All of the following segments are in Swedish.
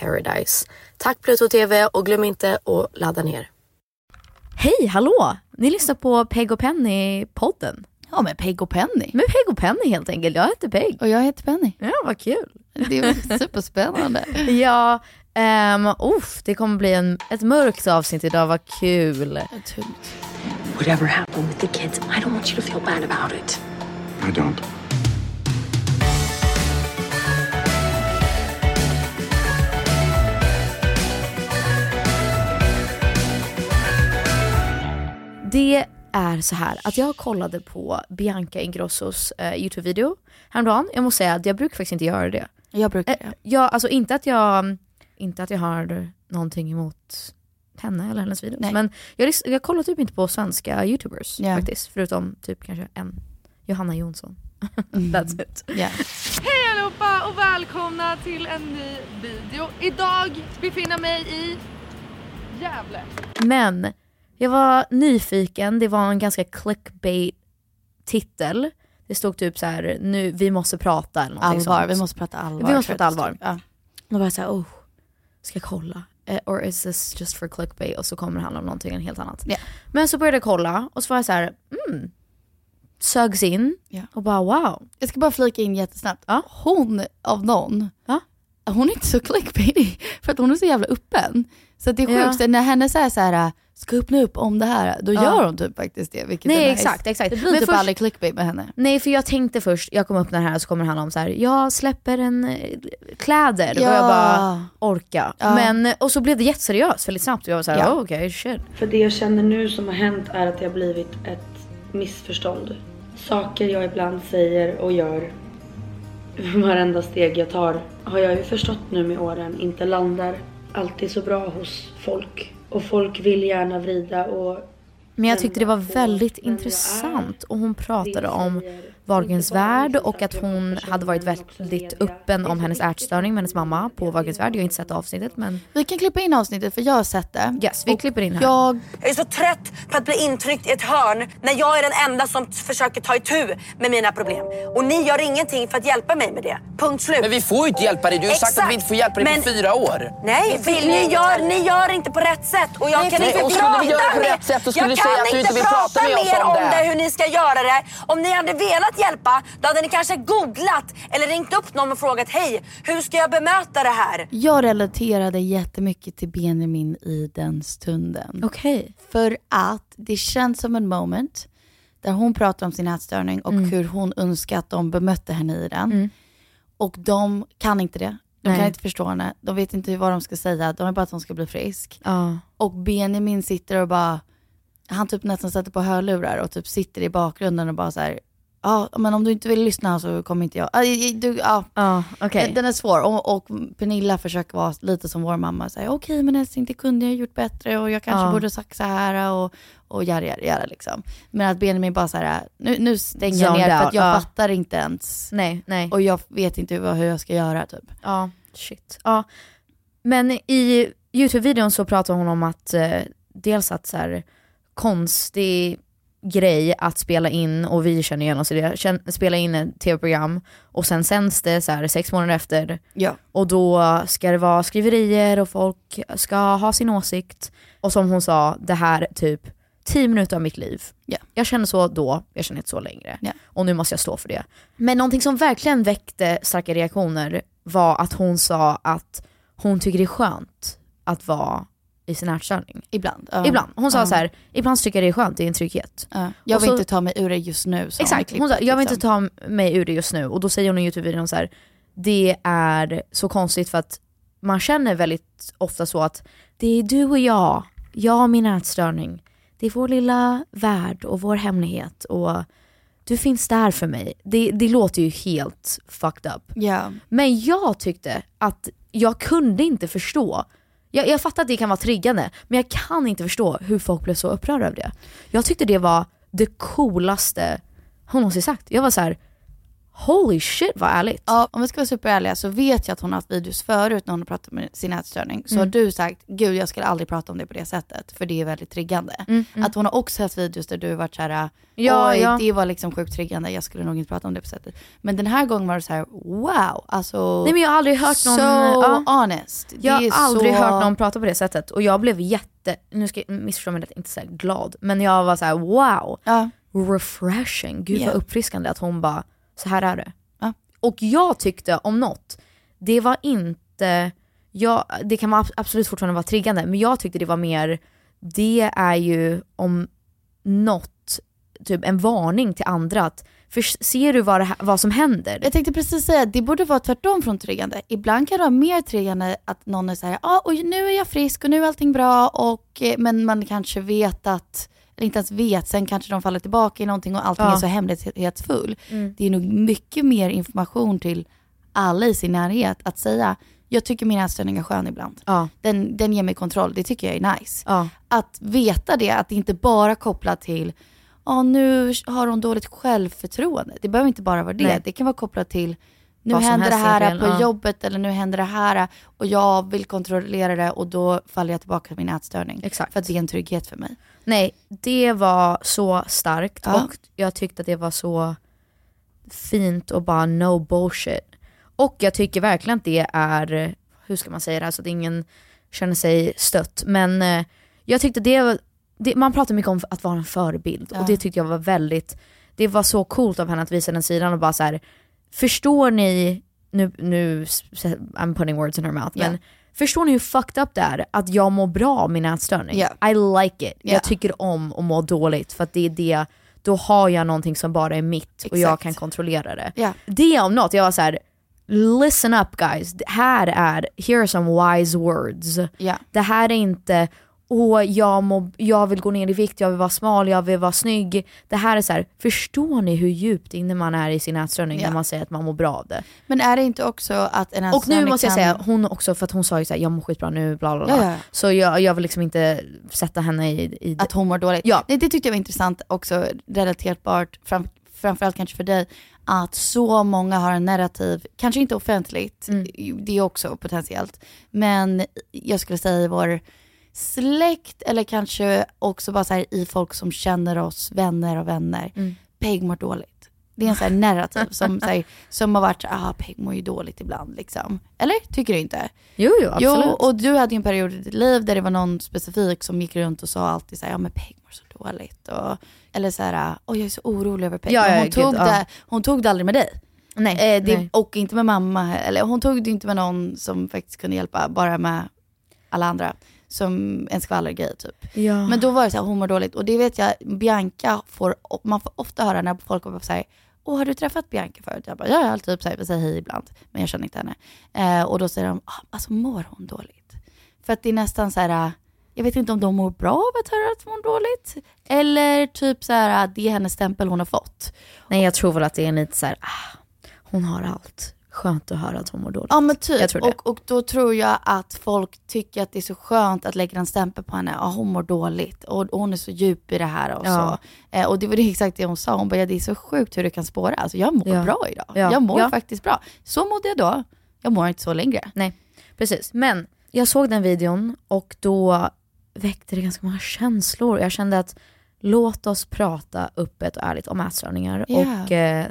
paradise. Tack Pluto TV och glöm inte att ladda ner. Hej, hallå! Ni lyssnar på Peg och Penny-podden. Ja men Peg och Penny. Men Peg och Penny helt enkelt. Jag heter Peg. Och jag heter Penny. Ja, vad kul. Det är superspännande. ja, um, uff, det kommer bli en, ett mörkt avsnitt idag. Vad kul. Whatever happened with the kids, I don't want you to feel bad about it. I don't. Det är så här att jag kollade på Bianca Ingrossos eh, YouTube-video häromdagen. Jag måste säga att jag brukar faktiskt inte göra det. Jag brukar eh, jag, Alltså inte att jag, inte att jag har någonting emot henne eller hennes videos. Nej. Men jag, jag kollar typ inte på svenska YouTubers Ja. faktiskt. Förutom typ kanske en, Johanna Jonsson. That's it. Ja. Hej allihopa och välkomna till en ny video. Idag befinner jag mig i Gävle. Men jag var nyfiken, det var en ganska clickbait titel. Det stod typ så här, nu, vi måste prata eller Allvar, sånt. vi måste prata allvar. Vi måste prata allvar. Ja. Då var jag såhär, oh, ska jag kolla? Eh, or is this just for clickbait? Och så kommer det handla om någonting helt annat. Ja. Men så började jag kolla och så var jag så här, mm, sögs in Ja. och bara wow. Jag ska bara flika in jättesnabbt. Ja. Hon av någon, Ja. hon är inte så clickbaity för att hon är så jävla öppen. Så det är Ja. sjukt, så när henne säger så här, ska öppna upp om det här, då Ja. gör hon typ faktiskt det. Vilket Nej är nice. exakt, exakt. Det blir Men typ först- aldrig clickbait med henne. Nej för jag tänkte först, jag kommer öppna den här och så kommer det handla om så här, jag släpper en eh, kläder Ja. och jag bara orka. Ja. Men, och så blev det jätteseriöst väldigt snabbt och jag var såhär, Ja. oh, okej shit. För det jag känner nu som har hänt är att det har blivit ett missförstånd. Saker jag ibland säger och gör, varenda steg jag tar, har jag ju förstått nu med åren inte landar alltid så bra hos folk. Och folk vill gärna vrida och Men jag tyckte det var väldigt intressant och hon pratade om Wahlgrens värld och att hon hade varit väldigt öppen om hennes ätstörning med hennes mamma på Wahlgrens värld. Jag har inte sett avsnittet men... Vi kan klippa in avsnittet för jag har sett det. Yes, vi klipper in här. Jag Jag är så trött på att bli intryckt i ett hörn när jag är den enda som försöker ta itu med mina problem. Och ni gör ingenting för att hjälpa mig med det. Punkt slut. Men vi får ju inte hjälpa dig. Du har sagt att vi inte får hjälpa dig Men- på fyra år. Nej, vill ni, gör, ni gör inte på rätt sätt och jag Nej, kan nej, inte och skulle prata vi göra på mer- rätt sätt, då skulle jag du säga kan att du inte vill prata med oss mer om om det. det, hur ni ska göra det. Om ni hade velat hjälpa, då hade ni kanske googlat eller ringt upp någon och frågat hej, hur ska jag bemöta det här? Jag relaterade jättemycket till Benjamin i den stunden. Okej. För att det känns som en moment där hon pratar om sin ätstörning och Mm. hur hon önskar att de bemötte henne i den. Och de kan inte det. De Nej. kan inte förstå henne. De vet inte vad de ska säga. De vill bara att hon ska bli frisk. Ja. Och Benjamin sitter och bara, han typ nästan sätter på hörlurar och typ sitter i bakgrunden och bara så här. Ja, men om du inte vill lyssna så kommer inte jag. Ah, du, ja. Ja, okej. Den är svår. Och, och Pernilla försöker vara lite som vår mamma. Okej men älskling det kunde jag gjort bättre och jag kanske Ja. borde sagt så här och, och göra, göra, göra liksom. Men att Benjamin bara så här, nu, nu stänger jag ner för att jag ja. fattar inte ens. Nej, nej. Och jag vet inte hur, hur jag ska göra typ. Ja, shit. Ja. Men i Youtube-videon så pratar hon om att eh, dels att så här, konstig grej att spela in, och vi känner igen oss i det, spela in ett tv-program och sen sänds det så här, sex månader efter Ja. och då ska det vara skriverier och folk ska ha sin åsikt. Och som hon sa, det här är typ 10 minuter av mitt liv. Ja. Jag kände så då, jag känner inte så längre. Ja. Och nu måste jag stå för det. Men någonting som verkligen väckte starka reaktioner var att hon sa att hon tycker det är skönt att vara i sin ätstörning. Ibland. ja. Ibland. Hon sa Ja. så här, ibland tycker jag det är skönt, det är en trygghet. Ja. Jag vill så- inte ta mig ur det just nu. sa Exakt, hon sa klippet, jag vill inte liksom. ta mig ur det just nu. Och då säger hon i Youtube-videon så här, det är så konstigt för att man känner väldigt ofta så att det är du och jag, jag och min ätstörning. Det är vår lilla värld och vår hemlighet och du finns där för mig. Det, det låter ju helt fucked up. Ja. Men jag tyckte att jag kunde inte förstå. Jag, jag fattar att det kan vara triggande, men jag kan inte förstå hur folk blev så upprörda över det. Jag tyckte det var det coolaste hon någonsin sagt. Jag var så här: holy shit vad ärligt. Ja, om vi ska vara superärliga så vet jag att hon har haft videos förut när hon har pratat med sin ätstörning. Så Mm. har du sagt, gud jag skulle aldrig prata om det på det sättet, för det är väldigt triggande. Mm, mm. Att hon har också haft videos där du har varit såhär, Ja, ja. det var liksom sjukt triggande, jag skulle nog inte prata om det på sättet. Men den här gången var det så här: wow, alltså Nej men jag har aldrig hört någon... so ja. honest. Jag har aldrig så... hört någon prata på det sättet och jag blev jätte, nu ska jag missförstå mig rätt, inte så här glad, men jag var så här: wow, Ja. refreshing, gud Ja. vad uppfriskande att hon bara, så här är det. Ja. Och jag tyckte om något, det var inte, jag, det kan vara- absolut fortfarande vara triggande, men jag tyckte det var mer, det är ju om något, typ en varning till andra att, för ser du vad, det, vad som händer? Jag tänkte precis säga, det borde vara tvärtom från triggande. Ibland kan det vara mer triggande att någon är såhär, ah, och nu är jag frisk och nu är allting bra, och, eh, men man kanske vet att, eller inte ens vet, sen kanske de faller tillbaka i någonting och allting Ja. är så hemlighetsfull. Mm. Det är nog mycket mer information till alla i sin närhet att säga, jag tycker min ätstörning är skön ibland. Ja. Den, den ger mig kontroll, det tycker jag är nice. Ja. Att veta det, att det inte bara kopplat till, ja nu har hon dåligt självförtroende. Det behöver inte bara vara det. Nej. Det kan vara kopplat till, nu händer det här egentligen, på ja. jobbet eller nu händer det här och jag vill kontrollera det och då faller jag tillbaka till min ätstörning. Exakt. För att det är en trygghet för mig. Nej, det var så starkt Ja. och jag tyckte att det var så fint och bara no bullshit. Och jag tycker verkligen att det är, hur ska man säga det här så att ingen känner sig stött, men eh, jag tyckte det, var- det man pratar mycket om att vara en förebild Ja. och det tyckte jag var väldigt, det var så coolt av henne att visa den sidan och bara så här, förstår ni, nu, nu I'm putting words in her mouth, Ja. men förstår ni hur fucked up det är att jag mår bra av min ätstörning? Ja. I like it. Ja. Jag tycker om att må dåligt för att det är det, då har jag någonting som bara är mitt och jag Exakt. kan kontrollera det. Det om något, jag var så här: listen up guys, det här är, here are some wise words. Det här är inte åh jag, må, jag vill gå ner i vikt, jag vill vara smal, jag vill vara snygg. Det här är så här, förstår ni hur djupt inne man är i sin ätstörning Ja. när man säger att man mår bra av det? Men är det inte också att en Och nu måste jag kan- säga, hon också, för att hon sa ju såhär, jag mår skitbra nu, bla bla bla. Ja, ja. Så jag, jag vill liksom inte sätta henne i, i Att hon mår dåligt. Ja. Nej, det tyckte jag var intressant också, relaterbart, fram, framförallt kanske för dig, att så många har en narrativ, kanske inte offentligt, Mm. det är också potentiellt, men jag skulle säga i vår släkt eller kanske också bara så i folk som känner oss, vänner och vänner. Mm. Peg mår dåligt. Det är en sån här narrativ som, så här, som har varit, ah Peg mår ju dåligt ibland liksom. Eller? Tycker du inte? Jo, jo, absolut. Jo, och du hade ju en period i ditt liv där det var någon specifik som gick runt och sa alltid så här, ja men Peg mår så dåligt. Och, eller så här, oj jag är så orolig över Peg. Ja, ja, hon, gud, tog ja. det, hon tog det aldrig med dig. Nej, Eh, det, nej. Och inte med mamma, eller hon tog det inte med någon som faktiskt kunde hjälpa, bara med alla andra. Som en skvallergrej typ. Ja. Men då var det så här, hon mår dåligt. Och det vet jag, Bianca får, man får ofta höra när folk bara säger Åh, har du träffat Bianca förut? Jag bara, ja, jag har typ så här, säger hej ibland, men jag känner inte henne. Eh, och då säger de, ah, alltså mår hon dåligt? För att det är nästan så här, jag vet inte om de mår bra av att höra att hon mår dåligt. Eller typ så här, det är hennes stämpel hon har fått. Nej jag tror väl att det är lite såhär, ah, hon har allt. Skönt att höra att hon mår dåligt. Ja men typ. Och, och då tror jag att folk tycker att det är så skönt att lägga en stämpel på henne. Ja, hon mår dåligt och, och hon är så djup i det här och Ja. så. Eh, och det var det exakt det hon sa. Hon bara, ja, det är så sjukt hur det kan spåra. Alltså jag mår Ja. bra idag. Ja. Jag mår faktiskt bra. Så mådde jag då. Jag mår inte så längre. Nej, precis. Men jag såg den videon och då väckte det ganska många känslor. Jag kände att låt oss prata öppet och ärligt om ätstörningar. Ja. Och eh,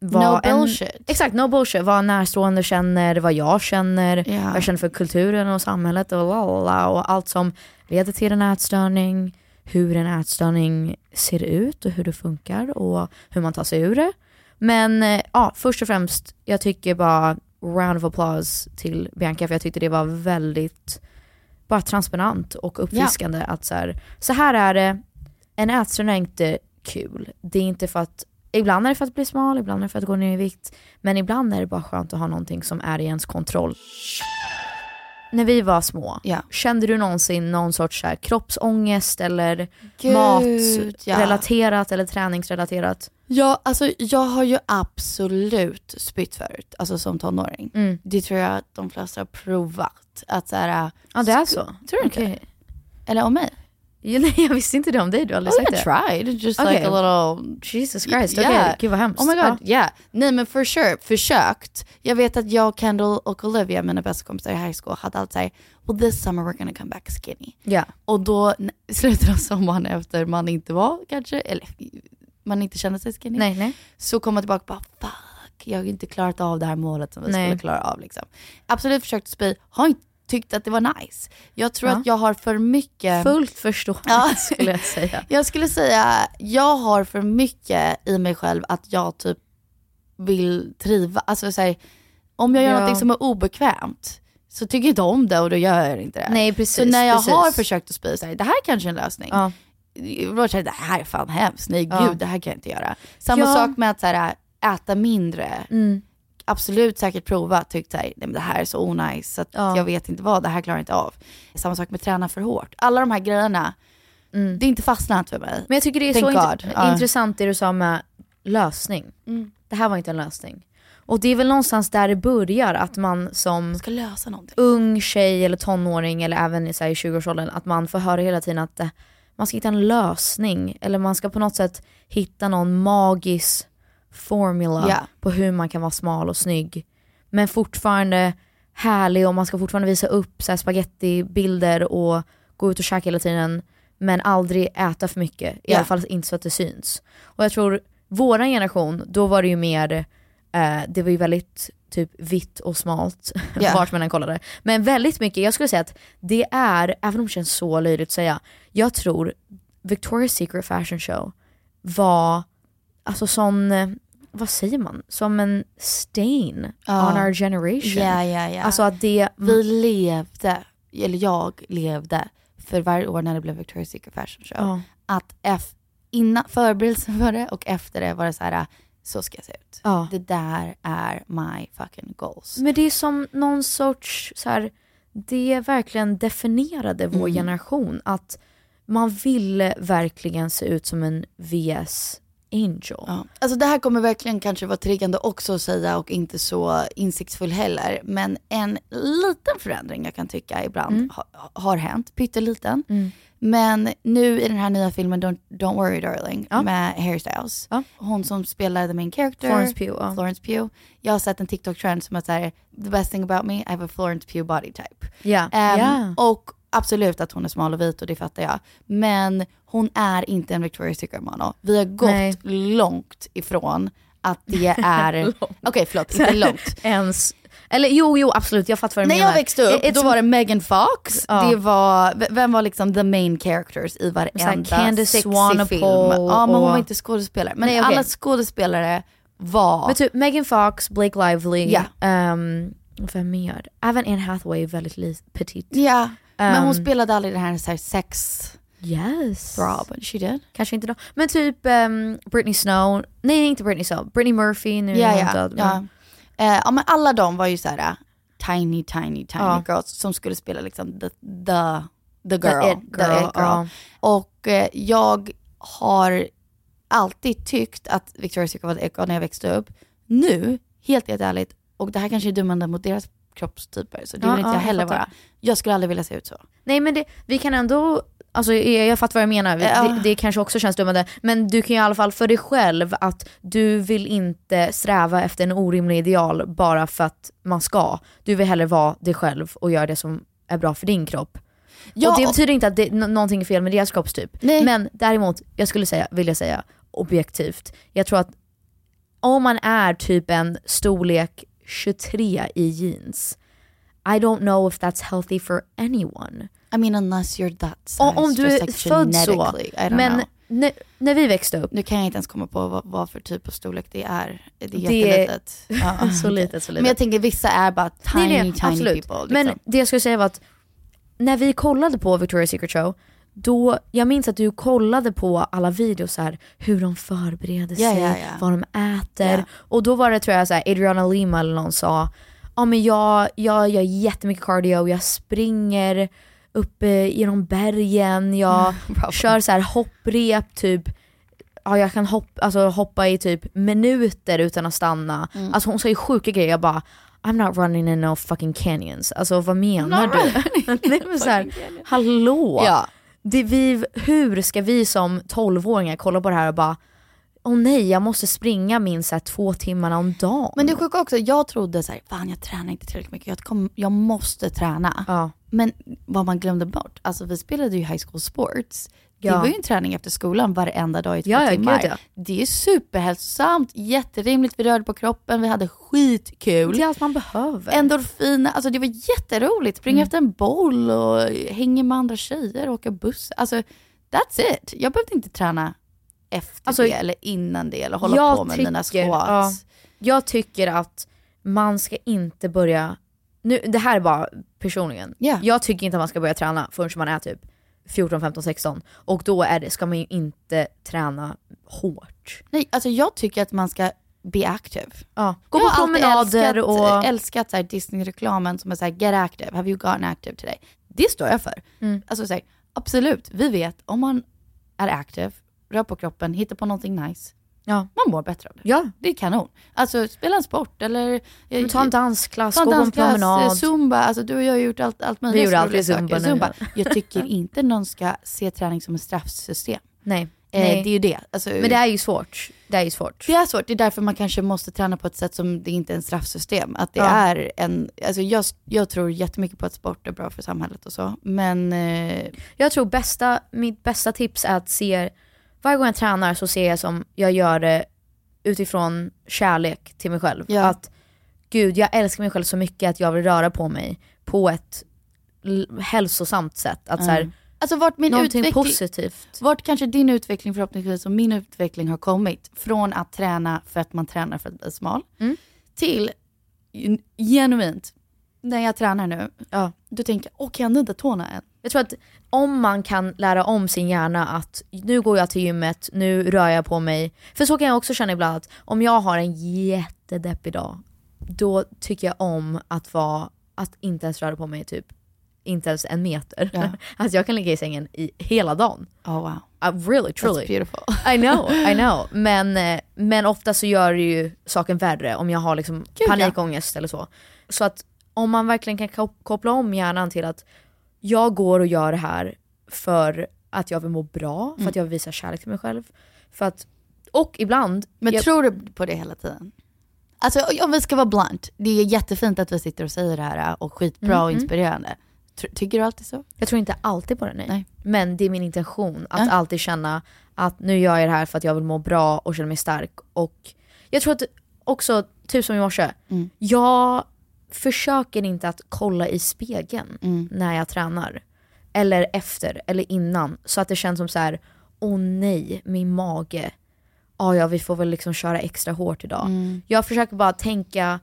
vad No bullshit. Exakt, no bullshit. Vad närstående känner, vad jag känner, Ja. vad jag känner för kulturen och samhället och lalala, och allt som leder till en ätstörning, hur en ätstörning ser ut och hur det funkar och hur man tar sig ur det. Men eh, ja, först och främst, jag tycker bara round of applause till Bianca för jag tyckte det var väldigt bara transparent och uppfriskande att så här, så här är det, en ätstörning är inte kul. Det är inte för att, ibland är det för att bli smal, ibland är det för att gå ner i vikt, men ibland är det bara skönt att ha någonting som är i ens kontroll. När vi var små, kände du någonsin någon sorts så här kroppsångest eller Gud, ja. matrelaterat eller träningsrelaterat? Ja, alltså jag har ju absolut spytt förut, alltså som tonåring. Mm. Det tror jag att de flesta har provat. Att så här, Ja det är så? Tror du inte? Okej. Eller om mig? Ja, nej, jag visste inte det om dig, du har aldrig Oh, sagt I det. tried, just Okej. like a little... Jesus Christ, Yeah. okej, gud vad hemskt. Oh my god, Ja. yeah. Nej men for sure, försökt. Jag vet att jag, Kendall och Olivia, mina bästa kompisar i high school, hade alltid såhär, well this summer we're gonna come back skinny. Ja. Och då i slutet av sommaren efter man inte var kanske, eller man inte kände sig skinny, Nej, nej. så kom man tillbaka och bara fuck, jag har inte klarat av det här målet som vi Nej. skulle klara av. Liksom. Absolut försökt spy, har inte tyckt att det var nice. Jag tror Ja. att jag har för mycket... Fullt förståeligt Ja. skulle jag säga. Jag skulle säga, jag har för mycket i mig själv att jag typ vill triva, alltså så här, om jag gör Ja. någonting som är obekvämt så tycker jag inte om det och då gör jag inte det. Nej, precis, så när jag precis. har försökt att här, det här är kanske är en lösning. Ja. Då känner det här är fan hemskt, nej Ja. gud det här kan jag inte göra. Samma Ja. sak med att så här, äta mindre. Mm. Absolut säkert prova, tyckt såhär, nej men det här är så onajs så att Ja. jag vet inte vad, det här klarar jag inte av. Samma sak med träna för hårt. Alla de här grejerna, det är inte fastnat för mig. Men jag tycker det är Thank så int- God. Ja. intressant det du sa med lösning. Mm. Det här var inte en lösning. Och det är väl någonstans där det börjar, att man som Ska lösa någonting. ung tjej eller tonåring eller även i 20-årsåldern, att man får höra hela tiden att eh, man ska hitta en lösning eller man ska på något sätt hitta någon magisk formula Ja. på hur man kan vara smal och snygg. Men fortfarande härlig och man ska fortfarande visa upp så här spagettibilder och gå ut och käka hela tiden men aldrig äta för mycket. I Ja. alla fall inte så att det syns. Och jag tror, våran generation, då var det ju mer, eh, det var ju väldigt typ vitt och smalt Ja. vart man än kollade. Men väldigt mycket, jag skulle säga att det är, även om det känns så löjligt att säga, jag tror Victoria's Secret Fashion Show var alltså sån, eh, vad säger man, som en stain Ja. on our generation. Ja, ja, ja. Alltså att det, Vi levde, eller jag levde, för varje år när det blev Victoria's Secret Fashion Show, Ja. att ef- innan förberedelsen för det och efter det var det så här, så ska jag se ut. Ja. Det där är my fucking goals. Men det är som någon sorts så här, det verkligen definierade vår Mm. generation. Att man ville verkligen se ut som en VS Angel. Ja. Alltså det här kommer verkligen kanske vara triggande också att säga och inte så insiktsfull heller. Men en liten förändring jag kan tycka ibland Mm. ha, har hänt, pytteliten. Men nu i den här nya filmen Don't, Don't worry darling med Harry Styles. Hon som spelar the main character. Florence Pugh, ja. Florence Pugh. Jag har sett en TikTok-trend som är såhär, the best thing about me, I have a Florence Pugh body type. Ja. Ehm, Ja. Och absolut att hon är smal och vit och det fattar jag. Men hon är inte en Victoria's Secret model. Vi har gått Nej. långt ifrån att det är... Okej förlåt, inte långt. Ens, eller jo, jo absolut, jag fattar vad du När menar. jag växte upp, It's- då var det Megan Fox, Ja. det var, vem var liksom the main characters i varenda Candace sexig? Ja men hon var inte skådespelare. Men Nej, okej. alla skådespelare var... Men typ Megan Fox, Blake Lively, Ja. ehm, vem mer? Även Anne Hathaway är väldigt petit. Ja, men hon Ehm, spelade aldrig den här, så här sex... Yes. Throb, she did. Kanske inte då. Men typ um, Britney Snow, nej inte Britney Snow, Britney Murphy, nu är Ja, hon ja. död. ja. Eh, ja men alla de var ju så här äh, tiny, tiny, tiny Ja. girls som skulle spela liksom the, the, the The girl. it girl, ja. Och eh, jag har alltid tyckt att Victoria's Secret var ett it girl när jag växte upp. Nu, helt, helt ärligt, och det här kanske är dummande mot deras kroppstyper, så det Ja, vill inte ja, jag jag heller fattar. vara. Jag skulle aldrig vilja se ut så. Nej men det, vi kan ändå, alltså jag, jag fattar vad jag menar, Ja. det, det kanske också känns dummande, men du kan ju i alla fall för dig själv att du vill inte sträva efter en orimlig ideal bara för att man ska. Du vill hellre vara dig själv och göra det som är bra för din kropp. Ja, och det betyder inte att det, nå- någonting är fel med deras kroppstyp. Nej. Men däremot, jag skulle säga, vilja säga objektivt, jag tror att om man är typ en storlek 23 i jeans, I don't know if that's healthy for anyone. I mean unless you're that size, om du är like född så, men när, när vi växte upp, Nu kan jag inte ens komma på vad, vad för typ av storlek det är. Det är Det är- jättelitet. Ja. så litet, så litet. Men jag tänker vissa är bara tiny, Nej, nej, tiny absolut. people. Liksom. Men det jag skulle säga var att när vi kollade på Victoria's Secret Show, då, jag minns att du kollade på alla videos här, hur de förbereder sig, ja, ja. vad de äter. Och då var det tror jag så här, Adriana Lima eller någon sa, ja men jag, jag gör jättemycket cardio, jag springer upp eh, genom bergen, jag kör så här hopprep typ Ja, jag kan hoppa, alltså, hoppa i typ minuter utan att stanna. Mm. Alltså hon säger sjuka grejer, jag bara I'm not running in no fucking canyons. Alltså vad menar du? Nej, men så här, hallå? Ja. Det vi, hur ska vi som 12-åringar kolla på det här och bara Åh nej, jag måste springa minst här, två timmar om dagen. Men det sjuka också, jag trodde så här, fan jag tränar inte tillräckligt mycket, jag, kom, jag måste träna. Ja. Men vad man glömde bort, alltså vi spelade ju high school sports. Ja. Det var ju en träning efter skolan varenda dag i två Ja, ja, timmar. gud, ja. Det är superhälsosamt, jätterimligt, vi rörde på kroppen, vi hade skitkul. Det är allt man behöver. Endorfiner, alltså det var jätteroligt. Springa Mm. efter en boll och hänga med andra tjejer och åka buss. Alltså that's it. Jag behövde inte träna efter Alltså, det eller innan det eller hålla på med mina tycker- squats. ja. Jag tycker att man ska inte börja, nu, det här är bara personligen, Ja. jag tycker inte att man ska börja träna förrän man är typ 14, 15, 16 och då är det, ska man ju inte träna hårt. Nej, alltså jag tycker att man ska be active. Ja. Gå jag på promenader älskat, och... älskat så Disney-reklamen som är så här get active, have you gotten active today? Det står jag för. Mm. Alltså så här, absolut, vi vet om man är active, rör på kroppen, hittar på någonting nice, Ja. man mår bättre av det. Ja. Det är kanon. Alltså spela en sport eller eh, Men ta en dansklass, Ta en gå på en dansklass, promenad. eh, zumba, alltså du och jag har gjort allt, allt möjligt. Vi gjorde alltid zumba nu. Jag tycker inte någon ska se träning som ett straffsystem. Nej. Eh, Nej. det är ju det. Alltså, Men det är ju svårt. Det är ju svårt. det är svårt, det är därför man kanske måste träna på ett sätt som det inte är en straffsystem. Att det Ja. är en, alltså jag, jag tror jättemycket på att sport är bra för samhället och så. Men eh, Jag tror bästa, mitt bästa tips är att se, varje gång jag tränar så ser jag som jag gör det utifrån kärlek till mig själv. Ja. Att gud, jag älskar mig själv så mycket att jag vill röra på mig på ett hälsosamt sätt. Att så här, Mm. alltså vart min någonting utveckling, positivt. vart kanske din utveckling förhoppningsvis och min utveckling har kommit från att träna för att man tränar för att bli smal Mm. till gen- genuint, när jag tränar nu, Ja. då tänker jag, åh kan jag inte tårna än? Jag tror att om man kan lära om sin hjärna att nu går jag till gymmet, nu rör jag på mig. För så kan jag också känna ibland att om jag har en jättedeppig dag, då tycker jag om att vara, att inte ens röra på mig typ inte ens en meter. Ja. Alltså jag kan ligga i sängen i hela dagen. Oh wow. Uh, really, truly. That's beautiful. I know, I know. Men, eh, men ofta så gör det ju saken värre om jag har liksom ja. panikångest eller så. Så att om man verkligen kan kop- koppla om hjärnan till att jag går och gör det här för att jag vill må bra, för Mm. att jag vill visa kärlek till mig själv. För att, och ibland... Men jag, tror du på det hela tiden? Alltså om vi ska vara blunt, det är jättefint att vi sitter och säger det här och skitbra Mm, och mm. inspirerande. Tycker du alltid så? Jag tror inte alltid på det nej. Nej. Men det är min intention att Ja. alltid känna att nu gör jag det här för att jag vill må bra och känna mig stark. Och jag tror att också, typ som i morse, Mm. jag försöker inte att kolla i spegeln Mm. när jag tränar. Eller efter, eller innan. Så att det känns som så här: åh nej, min mage. Ah, ja, vi får väl liksom köra extra hårt idag. Mm. Jag försöker bara tänka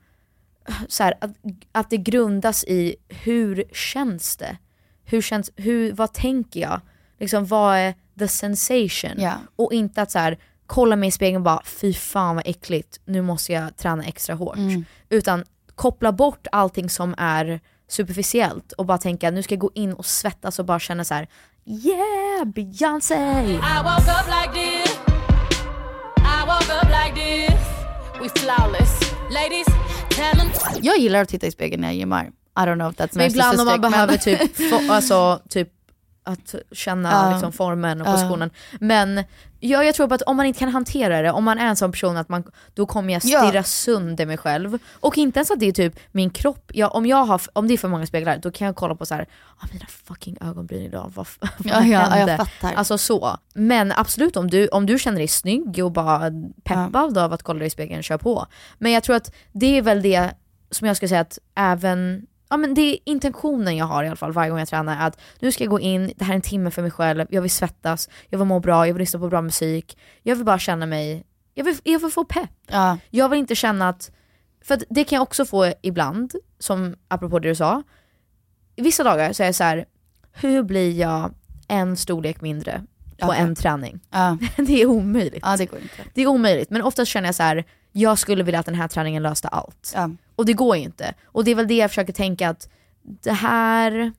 så här, att, att det grundas i hur känns det? Hur känns, hur, vad tänker jag? Liksom vad är the sensation? Ja. Och inte att så här, kolla mig i spegeln och bara fy fan vad äckligt, nu måste jag träna extra hårt. Mm. Utan koppla bort allting som är superficiellt och bara tänka nu ska jag gå in och svettas och bara känna så här: yeah Beyoncé! I woke up like this. I woke up like this. We flawless. Ladies, tell them. Jag gillar att titta i spegeln när jag gymmar. I don't know if that's Men ibland om man behöver typ, få, alltså, typ att känna Ja. liksom formen och positionen. Men ja, jag tror på att om man inte kan hantera det, om man är en sån person att man, då kommer jag Ja. stirra sönder mig själv. Och inte ens att det är typ min kropp, ja, om, jag har, om det är för många speglar då kan jag kolla på så här, ah, mina fucking ögonbryn idag, vad, vad Ja, hände? jag fattar. Alltså så. Men absolut om du, om du känner dig snygg och bara peppad av att kolla dig i spegeln, kör på. Men jag tror att det är väl det som jag skulle säga att även Ja men det är intentionen jag har i alla fall varje gång jag tränar, att nu ska jag gå in, det här är en timme för mig själv, jag vill svettas, jag vill må bra, jag vill lyssna på bra musik, jag vill bara känna mig, jag vill, jag vill få pepp. Ja. Jag vill inte känna att, för det kan jag också få ibland, som apropå det du sa, vissa dagar så är jag så här, hur blir jag en storlek mindre på Okej. en träning? Ja. det är omöjligt. Ja, det går inte. Det är omöjligt, men oftast känner jag så här, jag skulle vilja att den här träningen löste allt. Och det går ju inte. Och det är väl det jag försöker tänka att det här,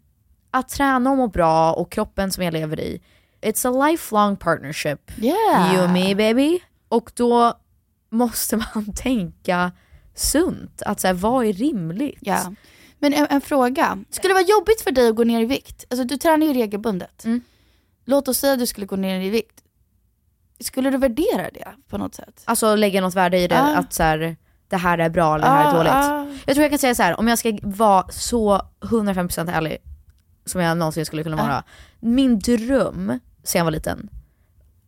att träna och må bra och kroppen som jag lever i, it's a lifelong partnership. Yeah. You and me baby. Och då måste man tänka sunt. Att så här, vad är rimligt? Ja. Men en, en fråga. Skulle det vara jobbigt för dig att gå ner i vikt? Alltså du tränar ju regelbundet. Mm. Låt oss säga att du skulle gå ner i vikt. Skulle du värdera det på något sätt? Alltså lägga något värde i det, Ja. att så här, det här är bra eller det här är Ah, dåligt. ah. Jag tror jag kan säga så här, om jag ska vara så 105% ärlig som jag någonsin skulle kunna vara. Min dröm sen jag var liten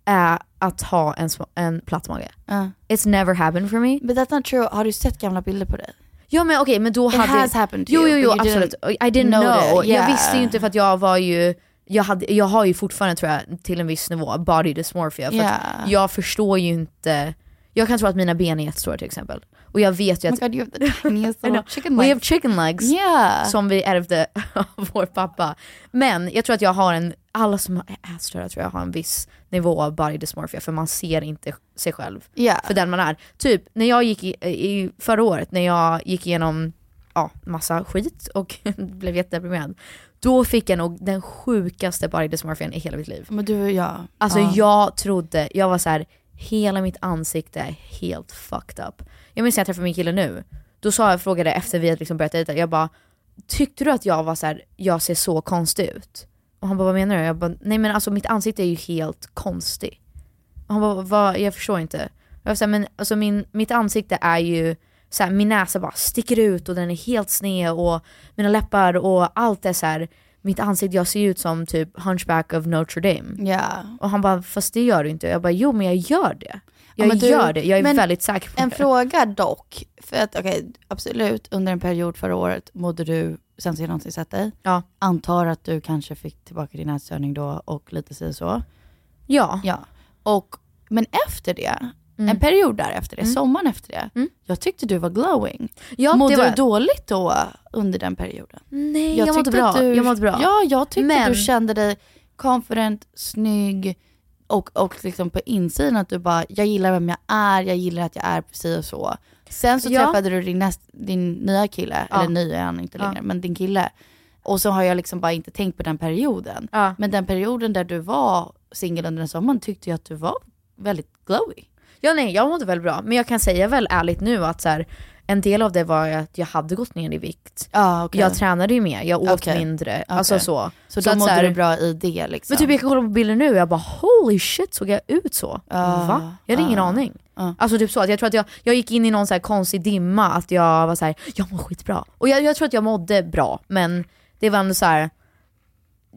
är att ha en, en platt mage. Ja. It's never happened for me. But that's not true. Har du sett gamla bilder på dig? Ja men okej, men då It hade... has happened to jo, you, jo, jo you absolut. I didn't know. know it. Jag Yeah. visste ju inte för att jag var ju, jag, hade, jag har ju fortfarande tror jag till en viss nivå body dysmorphia. För Yeah. jag förstår ju inte, jag kan tro att mina ben är jättestora till exempel. Och jag vet ju Oh att... my God, you have the tiniest little chicken We have legs. chicken legs Yeah. som vi ärvde av vår pappa. Men jag tror att jag har en, alla som är ätstörda tror jag har en viss nivå av body dysmorphia för man ser inte sig själv Yeah. för den man är. Typ när jag gick i, i förra året, när jag gick igenom ja, massa skit och blev jättedeprimerad. Då fick jag nog den sjukaste body dysmorphian i hela mitt liv. Men du jag. Alltså Ja. jag trodde, jag var så här, hela mitt ansikte är helt fucked up. Jag minns när jag träffade min kille nu, då sa jag, frågade efter vi hade liksom börjat dejta, jag bara Tyckte du att jag var så här, jag ser så konstig ut? Och han bara, vad menar du? Jag bara, nej men alltså mitt ansikte är ju helt konstig. Och han bara, vad, jag förstår inte. Jag var men alltså min, mitt ansikte är ju, så här, min näsa bara sticker ut och den är helt sned och mina läppar och allt är så här mitt ansikte, jag ser ut som typ Hunchback of Notre Dame. Ja. Och han bara, fast det gör du inte. Jag bara, jo men jag gör det. Ja, Jag men du- gör det, jag är väldigt säker på En det. fråga dock. För att okej, absolut, under en period förra året mådde du någonsin sett dig. Ja. Antar att du kanske fick tillbaka din ätstörning då och lite si så. Ja. ja. Och, men efter det, Mm. en period där efter det, Mm. sommaren efter det. Jag tyckte du var glowing. Ja, mådde var- du dåligt då under den perioden? Nej, jag, mådde tyckte bra. Du, jag mådde bra. Ja, jag tyckte Men- du kände dig confident, snygg och, och liksom på insidan att du bara, jag gillar vem jag är, jag gillar att jag är precis och så. Sen så Ja. träffade du din, näst, din nya kille, Ja. eller ny är han inte Ja. längre, men din kille. Och så har jag liksom bara inte tänkt på den perioden. Ja. Men den perioden där du var singel under den sommaren tyckte jag att du var väldigt glowy. Ja nej, jag mådde väl bra. Men jag kan säga väl ärligt nu att så här, en del av det var ju att jag hade gått ner i vikt. Ja, okej. Jag tränade ju mer, jag åt Okej. mindre. Okej. Alltså så. Så då att mådde här- du bra i det liksom? Men typ jag kan kolla på bilder nu och jag bara holy shit såg jag ut så? Ja, Va? Jag hade ingen ja, aning. Alltså typ så att jag tror att jag, jag gick in i någon så här konstig dimma att jag var så här, jag mår skitbra. Och jag, jag tror att jag mådde bra men det var ändå så här.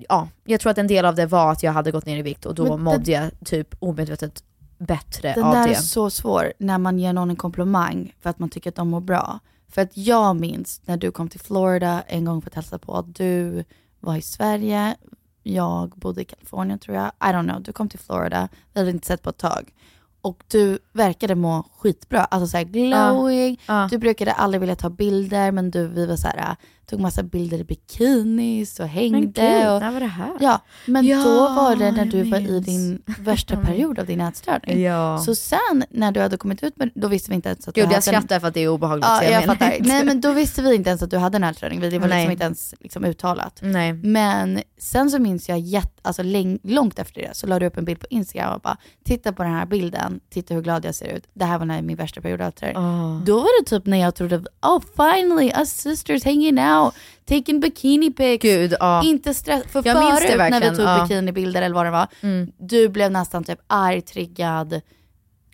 ja jag tror att en del av det var att jag hade gått ner i vikt och då Men det- mådde jag typ omedvetet bättre Den av där det. är så svår när man ger någon en komplimang för att man tycker att de mår bra. För att jag minns när du kom till Florida en gång för att hälsa på. Du var i Sverige, jag bodde i Kalifornien tror jag. I don't know, du kom till Florida, vi hade inte sett på ett tag. Och du verkade må skitbra, alltså såhär glowing. Ja. Du brukade aldrig vilja ta bilder men du, vi var såhär, tog massa bilder i bikinis och hängde. Men gud, och, när var det här? Ja, men Ja, då var det när jag du var i din värsta period av din ätstörning. Ja. Så sen när du hade kommit ut med då visste vi inte ens att du Gud hade jag skrattar för att det är obehagligt. Ja, jag, menar fattar. Nej men då visste vi inte ens att du hade en ätstörning. Det var Nej. liksom inte ens liksom uttalat. Nej. Men sen så minns jag jätte, alltså läng, långt efter det så la du upp en bild på Instagram och bara titta på den här bilden, titta hur glad jag ser ut. Det här var när min värsta period av ätstörning. Ah. Då var det typ när jag trodde, oh finally us sisters hanging out, taking bikini pics. Gud, ja. Inte stress, för Jag förut när vi tog ja. bikinibilder eller vad det var, Mm. du blev nästan typ arg, triggad,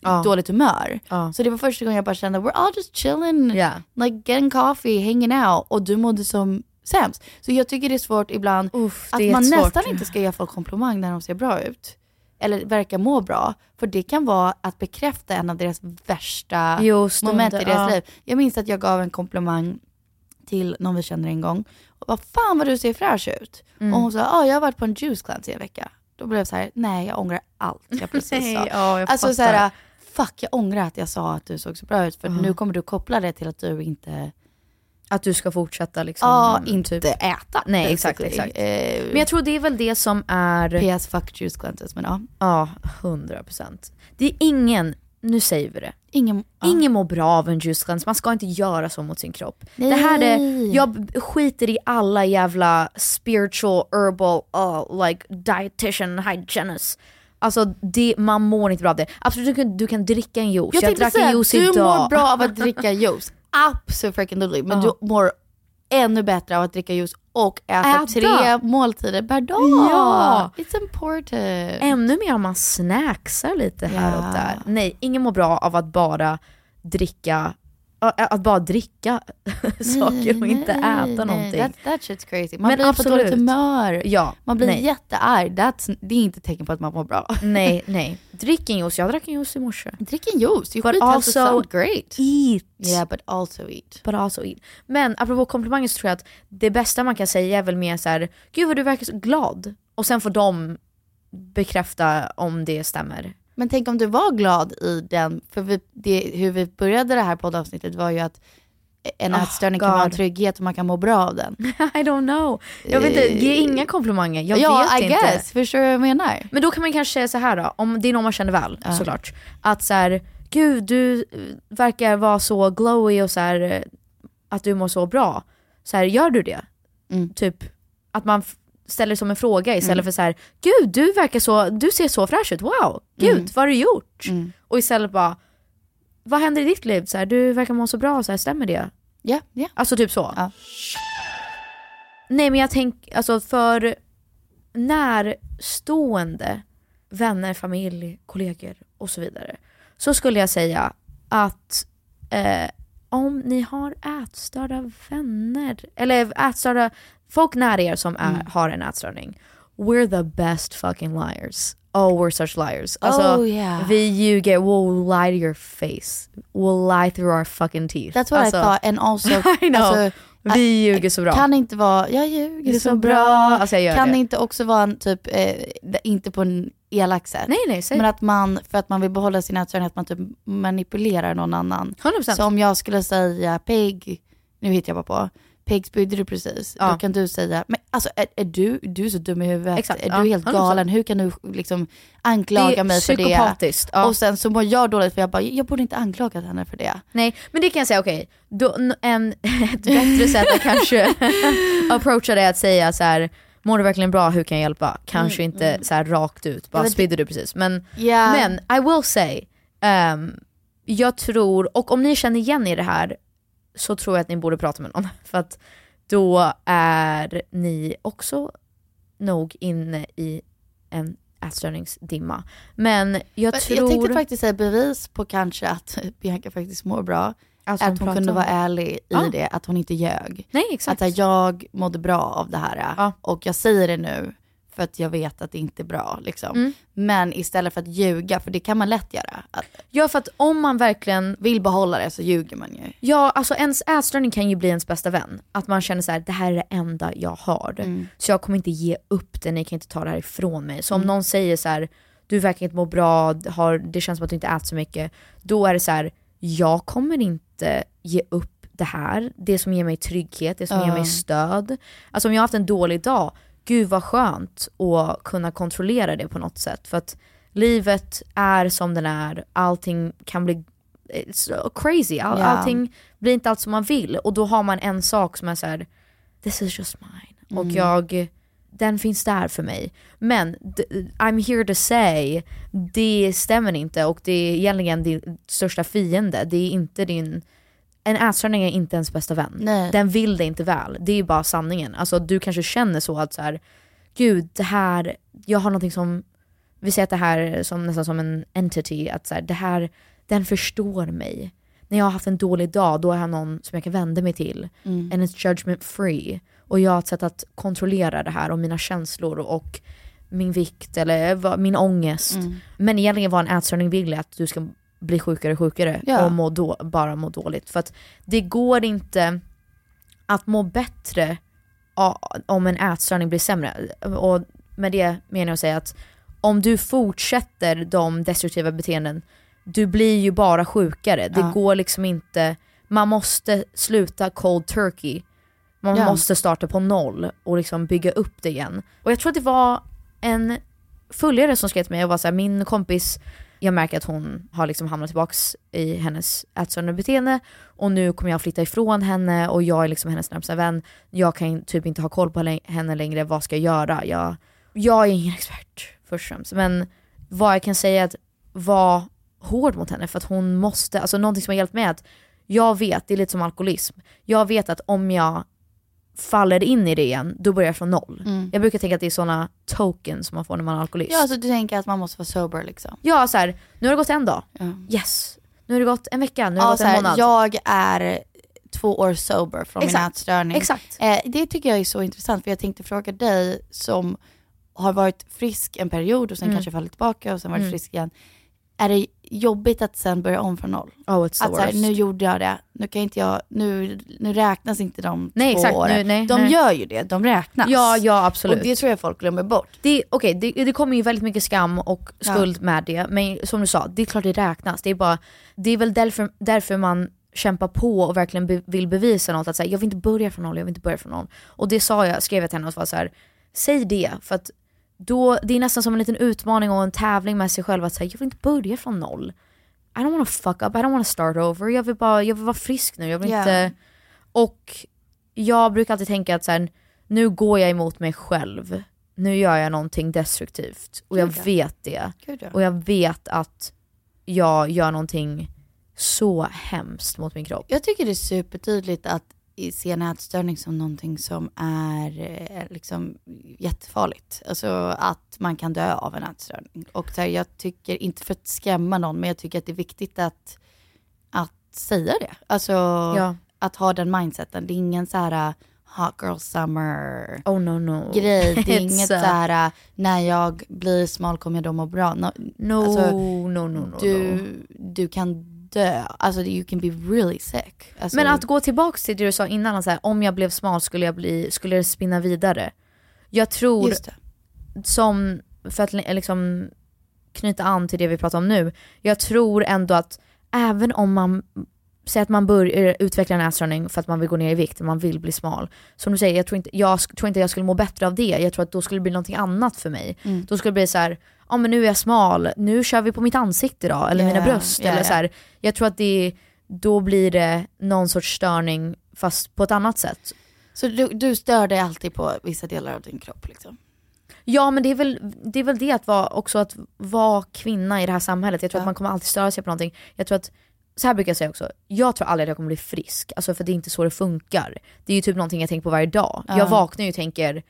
Ja. dåligt humör. Ja. Så det var första gången jag bara kände, we're all just chilling, Ja. like getting coffee, hanging out. Och du mådde som sämst. Så jag tycker det är svårt ibland Uff, att man nästan inte ska ge folk komplimang när de ser bra ut. Eller verkar må bra. För det kan vara att bekräfta en av deras värsta stunder, moment i deras ja. liv. Jag minns att jag gav en komplimang till någon vi känner en gång. Och bara, fan vad du ser fräsch ut. Mm. Och hon sa, ah, jag har varit på en juice cleanse i en vecka. Då blev jag så här, nej jag ångrar allt jag precis Nej, sa. ja, jag alltså så fattar. här, fuck jag ångrar att jag sa att du såg så bra ut. För nu kommer du koppla det till att du inte, Att du ska fortsätta liksom. ja, inte typ. äta. Nej exakt, exakt. Eh, Men jag tror det är väl det som är, PS fuck juice cleanses, men ja. ja, 100%. Det är ingen, nu säger vi det. Ingen, Ingen mår bra av en juice cleanse, man ska inte göra så mot sin kropp. Nej. Det här är, jag skiter i alla jävla spiritual, herbal, uh, like dietitian, hygienist. Alltså det, man mår inte bra av det. Absolut du kan, du kan dricka en juice, Jag jag, drack en juice du idag. mår bra av att dricka juice. Absolutely. Men Ja. du mår ännu bättre av att dricka juice och äta, Äta. tre måltider per dag. Ja. It's important. Ännu mer om man snacksar lite här Ja. och där. Nej, ingen mår bra av att bara dricka, att bara dricka saker och inte äta någonting. That, that shit's crazy. Man Men blir på absolut. dåligt humör. Ja, Man blir nej. jättearg. That's, det är inte tecken på att man mår bra. Nej, nej. Drick en juice, jag drack en juice i morse. Drick en juice, är But also Great. Eat. Yeah but also eat. But also eat. Men apropå komplimanger så tror jag att det bästa man kan säga är väl mer så här: gud vad du verkar så glad. Och sen får de bekräfta om det stämmer. Men tänk om du var glad i den, för vi, det, hur vi började det här poddavsnittet var ju att en Oh, ätstörning kan vara en trygghet och man kan må bra av den. I don't know. Jag vet inte, ge inga komplimanger. Jag ja, vet I inte. guess. Förstår du vad jag menar? Men då kan man kanske säga så här då, om det är någon man känner väl Ja. såklart. Att så här, gud du eh, verkar vara så glowy och så här, eh, att du mår så bra. Så här, gör du det? Mm. Typ att man ställer som en fråga istället Mm. för så här, gud du verkar så, du ser så fräsch ut, wow, gud Mm. vad har du gjort? Mm. Och istället bara, vad händer i ditt liv? Så här, du verkar må så bra, så här, stämmer det? Ja, ja. Alltså typ så. Ja. Nej men jag tänker, alltså för närstående vänner, familj, kollegor och så vidare. Så skulle jag säga att eh, om ni har ätstörda vänner, eller ätstörda folk nära er som är, Mm. har en ätstörning. We're the best fucking liars. Oh we're such liars. Alltså, Oh, yeah. Vi ljuger, we'll lie to your face. We'll lie through our fucking teeth. That's what alltså, I thought and also, I know. alltså, vi ljuger så bra. kan inte vara, jag ljuger så, så bra. bra. Alltså, kan det. inte också vara en typ, eh, inte på en elak sätt. Nej nej. Men att man, för att man vill behålla sin ätstörning, att man typ manipulerar någon annan. 100%. Så om jag skulle säga Peg, nu hittar jag bara på, Pigs spydde du precis, Ja. då kan du säga, men alltså är, är du, du är så dum i huvudet, Exakt, är ja, du helt 100%. galen, hur kan du liksom Det anklaga är mig för det? psykopatiskt, ja. Och sen så mår jag dåligt för jag bara, jag borde inte anklagat henne för det. Nej, men det kan jag säga, okej, en, ett bättre sätt att kanske approacha det är att säga så här. mår du verkligen bra, hur kan jag hjälpa? Kanske Mm, inte mm. så här rakt ut, bara det- spydde du precis. Men, Ja. men I will say, ehm, jag tror, och om ni känner igen i det här så tror jag att ni borde prata med någon. För att då är ni också nog inne i en ätstörningsdimma. Men jag Men tror... Jag tänkte faktiskt säga bevis på kanske att Bianca faktiskt mår bra. Alltså, hon att hon pratar kunde vara ärlig i Ja. det, att hon inte ljög. Nej exakt. Att här, jag mådde bra av det här och jag säger det nu för att jag vet att det inte är bra. Liksom. Mm. Men istället för att ljuga, för det kan man lätt göra. Att Ja för att om man verkligen vill behålla det så ljuger man ju. Ja, alltså ens ätstörning kan ju bli ens bästa vän. Att man känner så här: det här är det enda jag har. Mm. Så jag kommer inte ge upp det, ni kan inte ta det här ifrån mig. Så om Mm. någon säger så här: du verkar inte må bra, har, det känns som att du inte äter så mycket. Då är det så här: jag kommer inte ge upp det här, det som ger mig trygghet, det som ger Ja. mig stöd. Alltså om jag har haft en dålig dag, gud vad skönt att kunna kontrollera det på något sätt. För att livet är som den är, allting kan bli so crazy, All, Ja. allting blir inte allt som man vill. Och då har man en sak som är så här: this is just mine. Och Mm. jag, den finns där för mig. Men I'm here to say, det stämmer inte och det är egentligen din största fiende. Det är inte din en ätstörning är inte ens bästa vän. Nej. Den vill dig inte väl. Det är ju bara sanningen. Alltså du kanske känner så att så här, gud det här, jag har någonting som, vi säger att det här är som, nästan som en entity, att så här, det här, den förstår mig. När jag har haft en dålig dag, då är jag någon som jag kan vända mig till. Mm. And it's judgment free. Och jag har ett sätt att kontrollera det här och mina känslor och min vikt eller min ångest. Mm. Men egentligen vad en ätstörning vill är att du ska bli sjukare och sjukare Ja. och må då, bara må dåligt. För att det går inte att må bättre om en ätstörning blir sämre. Och med det menar jag att säga att om du fortsätter de destruktiva beteenden, du blir ju bara sjukare. Det Ja. går liksom inte, man måste sluta cold turkey. Man Ja. måste starta på noll och liksom bygga upp det igen. Och jag tror att det var en följare som skrev till mig och var så här, min kompis, jag märker att hon har liksom hamnat tillbaks i hennes ätstörande beteende och nu kommer jag flytta ifrån henne och jag är liksom hennes närmsta vän. Jag kan typ inte ha koll på henne längre, vad ska jag göra? Jag, jag är ingen expert först och främst, men vad jag kan säga är att vara hård mot henne för att hon måste, alltså någonting som har hjälpt mig är att jag vet, det är lite som alkoholism, jag vet att om jag faller in i det igen, då börjar jag från noll. Mm. Jag brukar tänka att det är såna tokens som man får när man är alkoholist. Ja, så du tänker att man måste vara sober liksom? Ja, så här, nu har det gått en dag. Ja. Yes. Nu har det gått en vecka, nu har det Ja, gått så en här, månad. jag är två år sober från min Exakt. ätstörning. Exakt. Eh, det tycker jag är så intressant för jag tänkte fråga dig som har varit frisk en period och sen Mm. kanske fallit tillbaka och sen varit Mm. frisk igen. Är det jobbigt att sen börja om från noll? Oh, it's the att så här, worst. nu gjorde jag det, nu kan inte jag, nu, nu räknas inte de Nej, två exakt. Nu- åren. nej, de nej. gör ju det, de räknas. Ja, ja absolut. Och det tror jag folk glömmer bort. Det, okay, det, det kommer ju väldigt mycket skam och Ja. skuld med det, men som du sa, det är klart det räknas. Det är, bara, det är väl därför, därför man kämpar på och verkligen be, vill bevisa något. Att säga, jag vill inte börja från noll, jag vill inte börja från noll. Och det sa jag, skrev jag till henne och var så här, säg det. För att då, det är nästan som en liten utmaning och en tävling med sig själv att säga, jag vill inte börja från noll. I don't wanna fuck up, I don't wanna start over. Jag vill bara, jag vill vara frisk nu. Jag vill Ja. inte... Och jag brukar alltid tänka att så här, nu går jag emot mig själv. Nu gör jag någonting destruktivt. Och jag vet det. Och jag vet att jag gör någonting så hemskt mot min kropp. Jag tycker det är supertydligt att i- se en ätstörning som någonting som är eh, liksom jättefarligt. Alltså att man kan dö av en ätstörning. Och här, jag tycker, inte för att skrämma någon, men jag tycker att det är viktigt att, att säga det. Alltså Ja. att ha den mindseten. Det är ingen så här uh, hot girl summer Oh no no. grej. Det är inget uh, så här, när jag blir smal kommer jag då må bra. No, No, alltså, no, no, no, du, no. du kan dö. Alltså you can be really sick. Alltså, Men att gå tillbaks till det du sa innan, att så här, om jag blev smal skulle, jag bli, skulle det spinna vidare. Jag tror, som, för att li- liksom knyta an till det vi pratar om nu, jag tror ändå att även om man säg att man börjar utveckla en ätstörning för att man vill gå ner i vikt, man vill bli smal. Som du säger, jag tror inte jag, tror inte jag skulle må bättre av det. Jag tror att då skulle det bli någonting annat för mig. Mm. Då skulle det bli så här, ja men nu är jag smal, nu kör vi på mitt ansikte idag, eller Ja, mina bröst. ja, eller ja. Så här, jag tror att det, då blir det någon sorts störning fast på ett annat sätt. Så du, du stör dig alltid på vissa delar av din kropp liksom? Ja men det är väl det, är väl det att vara, också att vara kvinna i det här samhället. Jag tror Ja. att man kommer alltid störa sig på någonting. Jag tror att, så här brukar jag säga också, jag tror aldrig att jag kommer bli frisk. Alltså för det är inte så det funkar. Det är ju typ någonting jag tänker på varje dag. Ja. Jag vaknar ju och tänker,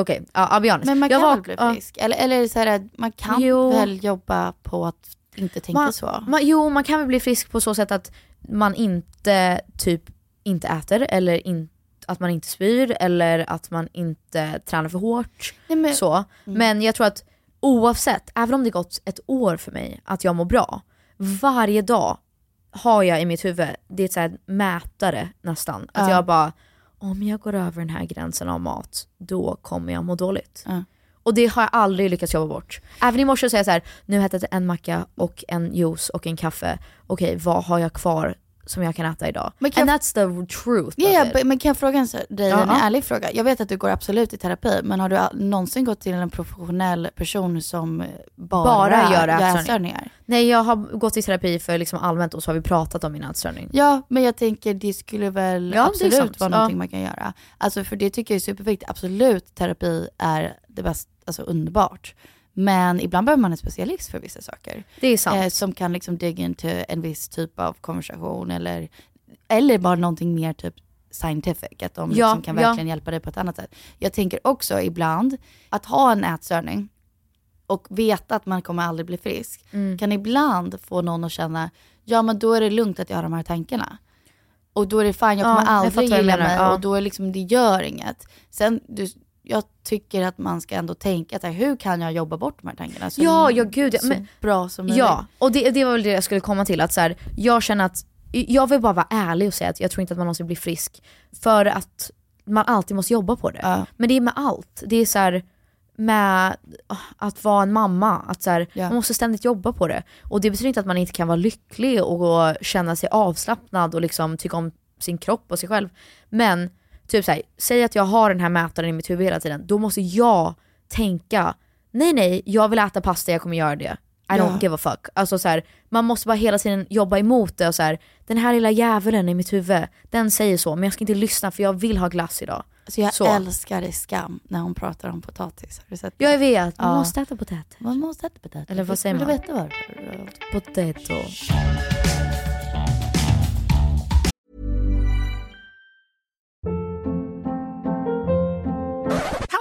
okej, ja, I'll be honest. Men man jag kan vak- väl bli ja. frisk? Eller, eller det så här, man kan Jo. väl jobba på att inte tänka man, så? Man, jo, man kan väl bli frisk på så sätt att man inte typ inte äter eller in, att man inte spyr eller att man inte tränar för hårt. Nej, men- så. Mm. Men jag tror att oavsett, även om det gått ett år för mig att jag mår bra, varje dag har jag i mitt huvud, det är ett så mätare nästan, att Ja. jag bara om jag går över den här gränsen av mat, då kommer jag må dåligt. Ja. Och det har jag aldrig lyckats jobba bort. Även i morse säger jag så här, nu har jag ätit en macka och en juice och en kaffe. Okej, vad har jag kvar som jag kan äta idag? Men kan- And that's the truth Ja, ja, it. b- men kan jag fråga en, dig en Ja. ärlig fråga? Jag vet att du går absolut i terapi, men har du någonsin gått till en professionell person som bara, Bara gör gör ätstörning. ätstörningar? Nej jag har gått i terapi för liksom allmänt och så har vi pratat om min ätstörning. Ja, men jag tänker det skulle väl Ja, absolut sant. vara Ja. någonting man kan göra. Alltså för det tycker jag är superviktigt. Absolut, terapi är det bästa, alltså underbart. Men ibland behöver man en specialist för vissa saker. Det är sant. Eh, som kan liksom dig into en viss typ av konversation eller, eller bara någonting mer typ scientific. Att de Ja, liksom kan ja. verkligen hjälpa dig på ett annat sätt. Jag tänker också ibland att ha en ätstörning och veta att man kommer aldrig bli frisk Mm. kan ibland få någon att känna, ja men då är det lugnt att jag har de här tankarna. Och då är det fine, jag Ja, kommer jag aldrig du gilla mig ja. och då är liksom, det gör inget. Sen, du, jag tycker att man ska ändå tänka, att, hur kan jag jobba bort de här tankarna så, Ja, ja gud. ja, så Men, bra som möjligt. ja, och det, det var väl det jag skulle komma till. Att så här, jag känner att, jag vill bara vara ärlig och säga att jag tror inte att man någonsin blir frisk. För att man alltid måste jobba på det. Men det är med allt. Det är så här, med att vara en mamma, att så här, man måste ständigt jobba på det. Och det betyder inte att man inte kan vara lycklig och känna sig avslappnad och liksom tycka om sin kropp och sig själv. Men typ så här, säg att jag har den här mätaren i mitt huvud hela tiden, då måste jag tänka, nej nej, jag vill äta pasta, jag kommer göra det. I don't Ja. give a fuck. Alltså så här, man måste bara hela tiden jobba emot det och så här, den här lilla djävulen i mitt huvud, den säger så, men jag ska inte lyssna för jag vill ha glass idag. Alltså jag så. älskar i Skam när hon pratar om potatis. Har du sett det? Jag vet, man Ja. måste äta potatis. Man måste äta potatis. Eller vad säger Vill man? du veta varför? Potato.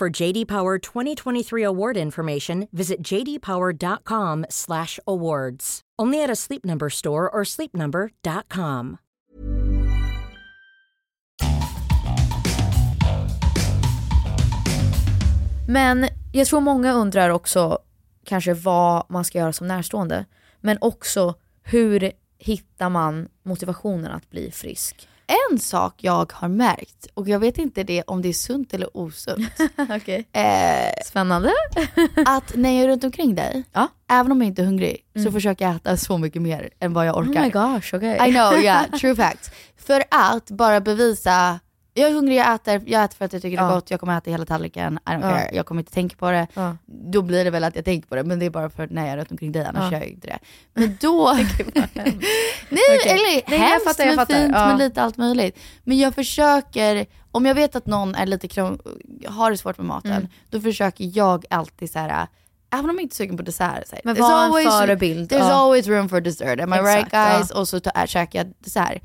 For JD Power 2023 award information, visit jdpower.com/awards. Only at a Sleep Number store or sleepnumber.com. Men jag tror många undrar också kanske vad man ska göra som närstående. Men också hur hittar man motivationen att bli frisk? En sak jag har märkt, och jag vet inte det om det är sunt eller osunt. Okej. eh, Spännande. att när jag är runt omkring dig, Ja. även om jag inte är hungrig, så Mm. försöker jag äta så mycket mer än vad jag Oh orkar. my gosh, okej. I know, yeah, true facts. För att bara bevisa, jag är hungrig, jag äter, jag äter för att jag tycker det är Ja. gott, jag kommer äta hela tallriken, I don't Ja. care, jag kommer inte tänka på det. Ja. Då blir det väl att jag tänker på det, men det är bara för när jag är runt omkring dig, annars Ja. gör jag inte det. Men då... Nej, Okej. eller Nej, hemskt fattar, men fattar. fint med lite allt möjligt. Men jag försöker, om jag vet att någon är lite krång, har det svårt med maten, Mm. då försöker jag alltid så här. Även om jag inte är sugen på dessert. Så Men var en förebild, There's always room for dessert, am I right Exakt, ja. guys? Och så äh, käkar jag dessert.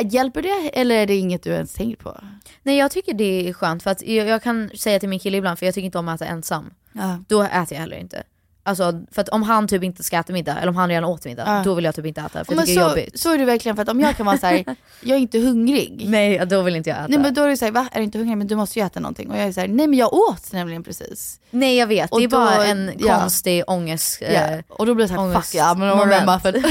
Hjälper det eller är det inget du ens tänker på? Nej jag tycker det är skönt för att jag, jag kan säga till min kille ibland, för jag tycker inte om att äta ensam. Ja. Då äter jag heller inte. Alltså för att om han typ inte ska äta middag, eller om han redan åt middag, Ja. då vill jag typ inte äta för jag men tycker det är så, jobbigt. så är det verkligen för att om jag kan vara så här, jag är inte hungrig. Nej då vill inte jag äta. Nej men då är det såhär, va? Är du inte hungrig? Men du måste ju äta någonting. Och jag är såhär, nej men jag åt nämligen precis. Nej jag vet, Och det är då- bara en ja. konstig ångest. Ja. eh, Och då blir det såhär, fuck ja, men order a moment. muffin.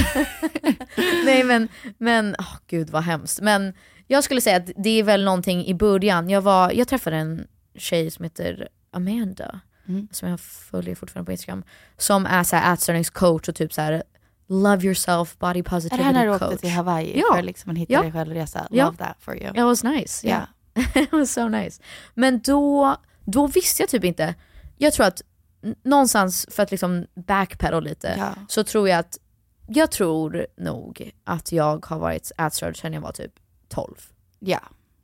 Nej men, men åh gud vad hemskt. Men jag skulle säga att det är väl någonting i början. Jag, var, jag träffade en tjej som heter Amanda, Mm. som jag följer fortfarande på Instagram, som är så här ätstörningscoach och typ så här love yourself, body Är positivity det här när du coach. åkte till Hawaii Ja. för liksom en hitta Ja. dig själv-resa? Ja. Love that for you. It was nice. Ja. Yeah. It was so nice. Men då, då visste jag typ inte. Jag tror att någonstans för att liksom backpedal lite Ja. så tror jag att, jag tror nog att jag har varit ätstörd sedan jag var typ 12. Ja.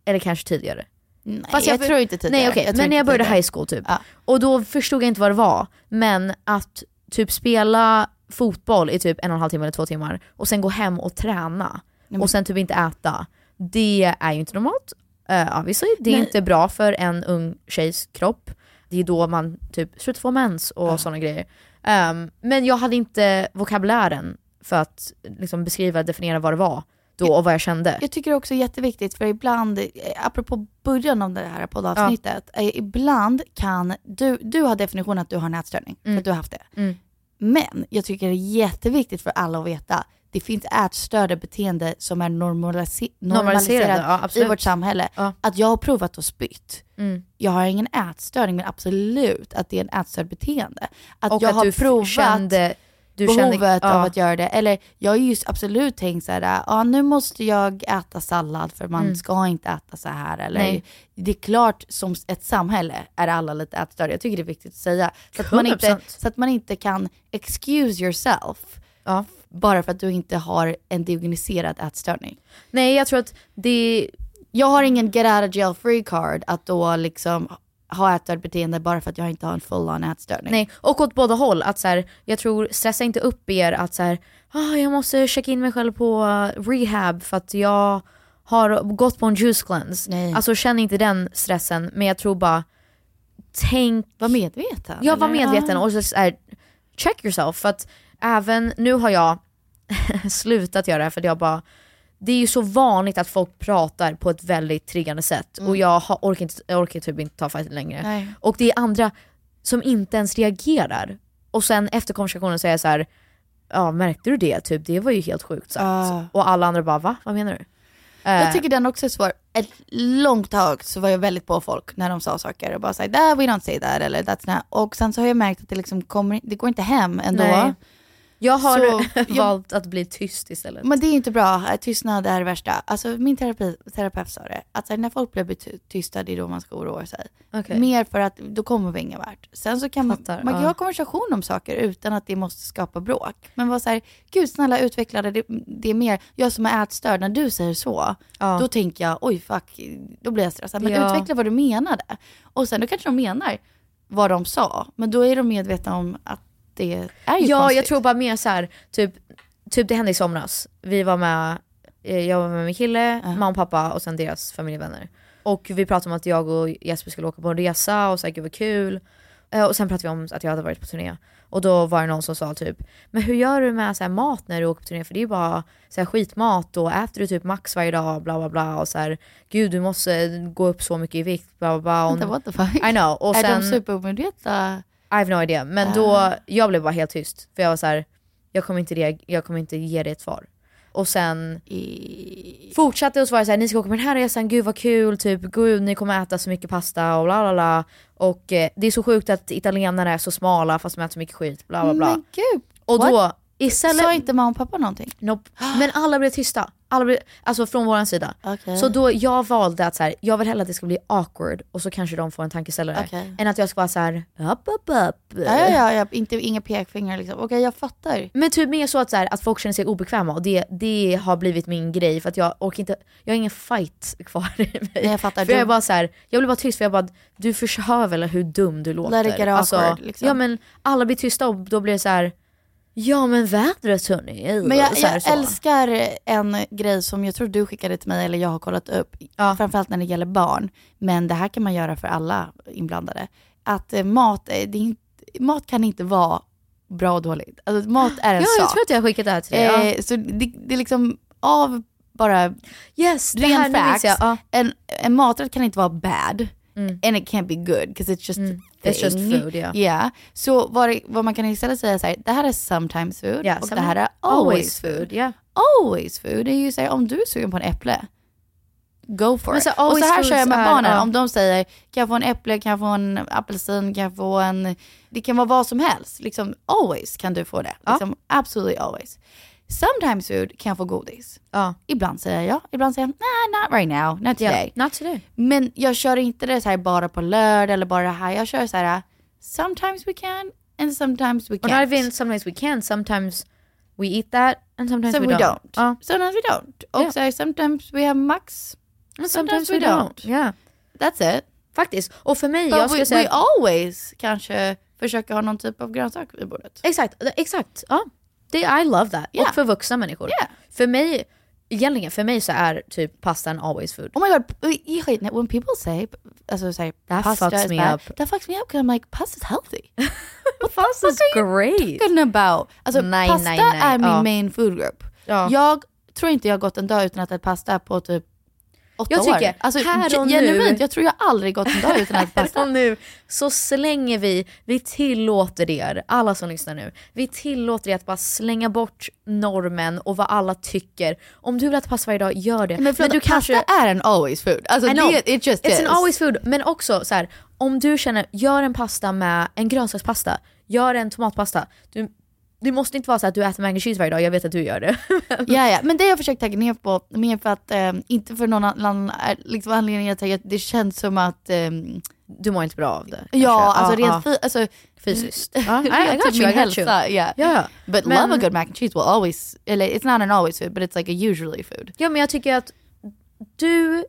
Eller kanske tidigare. Nej, Fast jag, tror inte tidigare. Nej okej, Jag tror men när jag började tidigare. high school typ. Ja. Och då förstod jag inte vad det var. Men att typ spela fotboll i typ en och en halv timme eller två timmar och sen gå hem och träna men- och sen typ inte äta. Det är ju inte normalt. Uh, obviously. Det är Nej. inte bra för en ung tjejs kropp. Det är då man typ slutar få mens och sådana grejer. Ehm, men jag hade inte vokabulären för att liksom beskriva, definiera vad det var då och vad jag kände. Jag tycker också är jätteviktigt, för ibland, eh, apropå början av det här poddavsnittet, eh, ibland kan du, du har definitionen att du har en ätstörning, för att du har haft det. Mm. Men jag tycker det är jätteviktigt för alla att veta, det finns ätstörda beteende som är normalisi- Normaliserade, ja, i vårt samhälle. Ja. Att jag har provat att spytt. Mm. Jag har ingen ätstörning, men absolut att det är en ätstörd beteende. Att Och jag att har du provat kände- du behovet av ja. att göra det. Eller jag har ju absolut tänkt så här, ja nu måste jag äta sallad för man Mm. ska inte äta så här. Eller Nej. det är klart, som ett samhälle är alla lite ätstörda. Jag tycker det är viktigt att säga. Så att man inte, 100%. så att man inte kan excuse yourself Ja. bara för att du inte har en diagnostiserad ätstörning. Nej jag tror att det... Jag har ingen get out of jail free card att då liksom ha ätstört beteende bara för att jag inte har en full on ätstörning. Nej, och åt båda håll. Att så här, jag tror, stressa inte upp er att så här, ah, jag måste checka in mig själv på rehab för att jag har gått på en juice cleanse. Nej. Alltså känn inte den stressen, men jag tror bara, tänk... Var medveten. Ja, var medveten och så, så här, check yourself. För att även, nu har jag slutat göra det här för att jag bara, det är ju så vanligt att folk pratar på ett väldigt triggande sätt och jag har, orkar, inte, jag orkar typ inte ta fighten längre. Nej. Och det är andra som inte ens reagerar. Och sen efter konversationen säger jag så här, ja märkte du det? Typ, det var ju helt sjukt sagt. Ah. Och alla andra bara, va? Vad menar du? Jag tycker den också är svår. Ett långt tag så var jag väldigt på folk när de sa saker och bara såhär, we don't say that eller that's not. Och sen så har jag märkt att det liksom kommer, det går inte hem ändå. Nej. Jag har Så valt att bli tyst istället. Men det är inte bra, tystnad är det värsta. Alltså min terapi, terapeut sa det, att när folk blir ty- tysta det är då man ska oroa sig. Okej. Mer för att då kommer vi ingen vart. Sen så kan man, Fattar, man kan ja. ha konversation om saker utan att det måste skapa bråk. Men var så här, gud snälla utveckla det, det är mer, jag som är ätstörd, när du säger så, Ja. då tänker jag oj fuck, då blir jag stressad. Men Ja. utveckla vad du menade. Och sen då kanske de menar vad de sa, men då är de medvetna om att det är ju Ja, konstigt. jag tror bara mer så här, typ, typ det hände i somras. Vi var med, eh, jag var med min kille, mamma och pappa och sen deras familjevänner. Och vi pratade om att jag och Jesper skulle åka på en resa och så här, gud vad kul. Eh, Och sen pratade vi om att jag hade varit på turné. Och då var det någon som sa typ, men hur gör du med så här, mat när du åker på turné? För det är ju bara så här, skitmat och äter du typ max varje dag bla bla bla och så här, gud du måste gå upp så mycket i vikt bla bla bla. Och, Vänta, what the fuck? I know. Och är sen, de superomedvetna? I have no idea. Men Ah. då, jag blev bara helt tyst. För jag var så här, jag kommer inte, reag- jag kommer inte ge dig ett svar. Och sen fortsatte och så var det så här, ni ska åka på den här resan, gud vad kul, typ gud ni kommer äta så mycket pasta och bla bla bla. Och eh, det är så sjukt att italienare är så smala fast de äter så mycket skit, bla bla bla. Men gud. och what? då, istället... Sa inte mamma och pappa någonting? Nope. Men alla blev tysta. Alla alltså från våran sida. Okej. Så då jag valde att så här, jag vill hellre att det ska bli awkward och så kanske de får en tankeställare. Okej. Än att jag ska vara så här, upp, upp, upp. Ja, ja, ja. Inte, inga pekfingrar liksom. Okej, jag fattar. Men typ mer så att, så här, att folk känner sig obekväma och det, det har blivit min grej för att jag orkar inte, jag har ingen fight kvar i mig. Nej, jag fattar. För jag är bara så här, jag blir bara tyst för jag bara, du förstör väl hur dum du låter. Let it get awkward, liksom. Ja men alla blir tysta och då blir det så här. Ja men vädret hörni. Men jag, jag så. älskar en grej som jag tror du skickade till mig eller jag har kollat upp. Framförallt när det gäller barn. Men det här kan man göra för alla inblandade. Att eh, mat, är- det inte, mat kan inte vara bra och dåligt. Alltså, mat är en Ja, sak. jag tror att jag har skickat det här till dig. Ja. Eh, så det, det är liksom av bara yes, ren facts. jag, ja. En, en maträtt kan inte vara bad. And it can't be good because it's just a Mm. It's just thing. food, yeah. Yeah. Så vad, vad man kan istället säga är så här, det här är sometimes food Yeah, och det här är always always food. food, yeah. Always food är ju så här, om du är sugen på en äpple, go for Men it. så och så här kör jag med är- barnen, ja. om de säger kan jag få en äpple, kan jag få en apelsin, kan jag få en, det kan vara vad som helst. Liksom always kan du få det. Liksom, absolutely always. Sometimes food kan jag få godis. Ibland säger jag ja, ibland säger jag nah, not right now, not Yeah, today. not today. Men jag kör inte det så här bara på lördag eller bara det här. Jag kör så här, sometimes we can and sometimes we can't. not even sometimes we can, sometimes we eat that and sometimes Some we, we don't. don't. Sometimes we don't. Och Yeah. så här, sometimes we have max. And sometimes we don't. Yeah. That's it. Faktiskt. Och för mig, But jag skulle we, säga... we always kanske försöker ha någon typ av grönsak vid bordet. Exakt, exakt. Ja. Det, I love that. Yeah. Och för vuxna människor. För mig, egentligen för mig så är typ pastan always food. Oh my god, when people say, alltså säger That pasta fucks is me bad, up. that fucks me up because I'm like, pasta's healthy. Pasta's great. talking about? Alltså Nej, pasta nej, nej. är min Ja. main food group. Ja. Jag tror inte jag har gått en dag utan att äta pasta på typ åtta Jag tycker, år. Alltså här och ge- genuint, nu- jag tror jag aldrig gått en dag utan att pasta. Och nu så slänger vi, vi tillåter er, alla som lyssnar nu, vi tillåter er att bara slänga bort normen och vad alla tycker. Om du vill äta pasta varje dag, gör det. Men, förlåt, du pasta är en always food. Alltså det, it just It's is. an always food. Men också så här, om du känner, gör en pasta med en grönsakspasta, gör en tomatpasta. Du, det måste inte vara så att du äter mac and cheese varje dag, jag vet att du gör det. Ja, ja, men det har jag försökt tagga ner på, mer för att, eh, inte för någon annan är- liksom anledning att jag- det känns som att... ehm, du mår inte bra av det? Ja, kanske. alltså Ja, rent ja. fi- alltså, Fysiskt. Ja, I- got you, I got you. yeah. Ja. But Men- love a good mac and cheese will always, eller it's not an always food, but it's like a usually food. Ja men jag tycker att du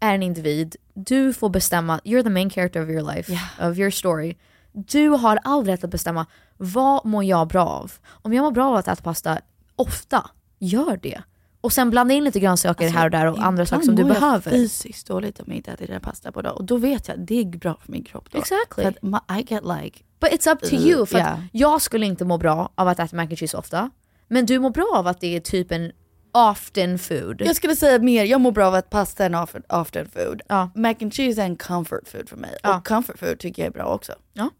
är en individ, du får bestämma, you're the main character of your life, of your story. Du har all rätt att bestämma, vad mår jag bra av? Om jag mår bra av att äta pasta ofta, gör det. Och sen blanda in lite grönsaker här och där och andra saker som du Ibland mår jag behöver. fysiskt dåligt om jag inte äter den pasta på dag och då vet jag att det är bra för min kropp då. Exactly. För ma- I get like... But it's up to you. För Yeah. jag skulle inte må bra av att äta mac and cheese ofta. Men du mår bra av att det är typ en often food. Jag skulle säga mer, jag mår bra av att pasta är en after, after food. Mac and cheese är en comfort food för mig. Och comfort food tycker jag är bra också. Ja.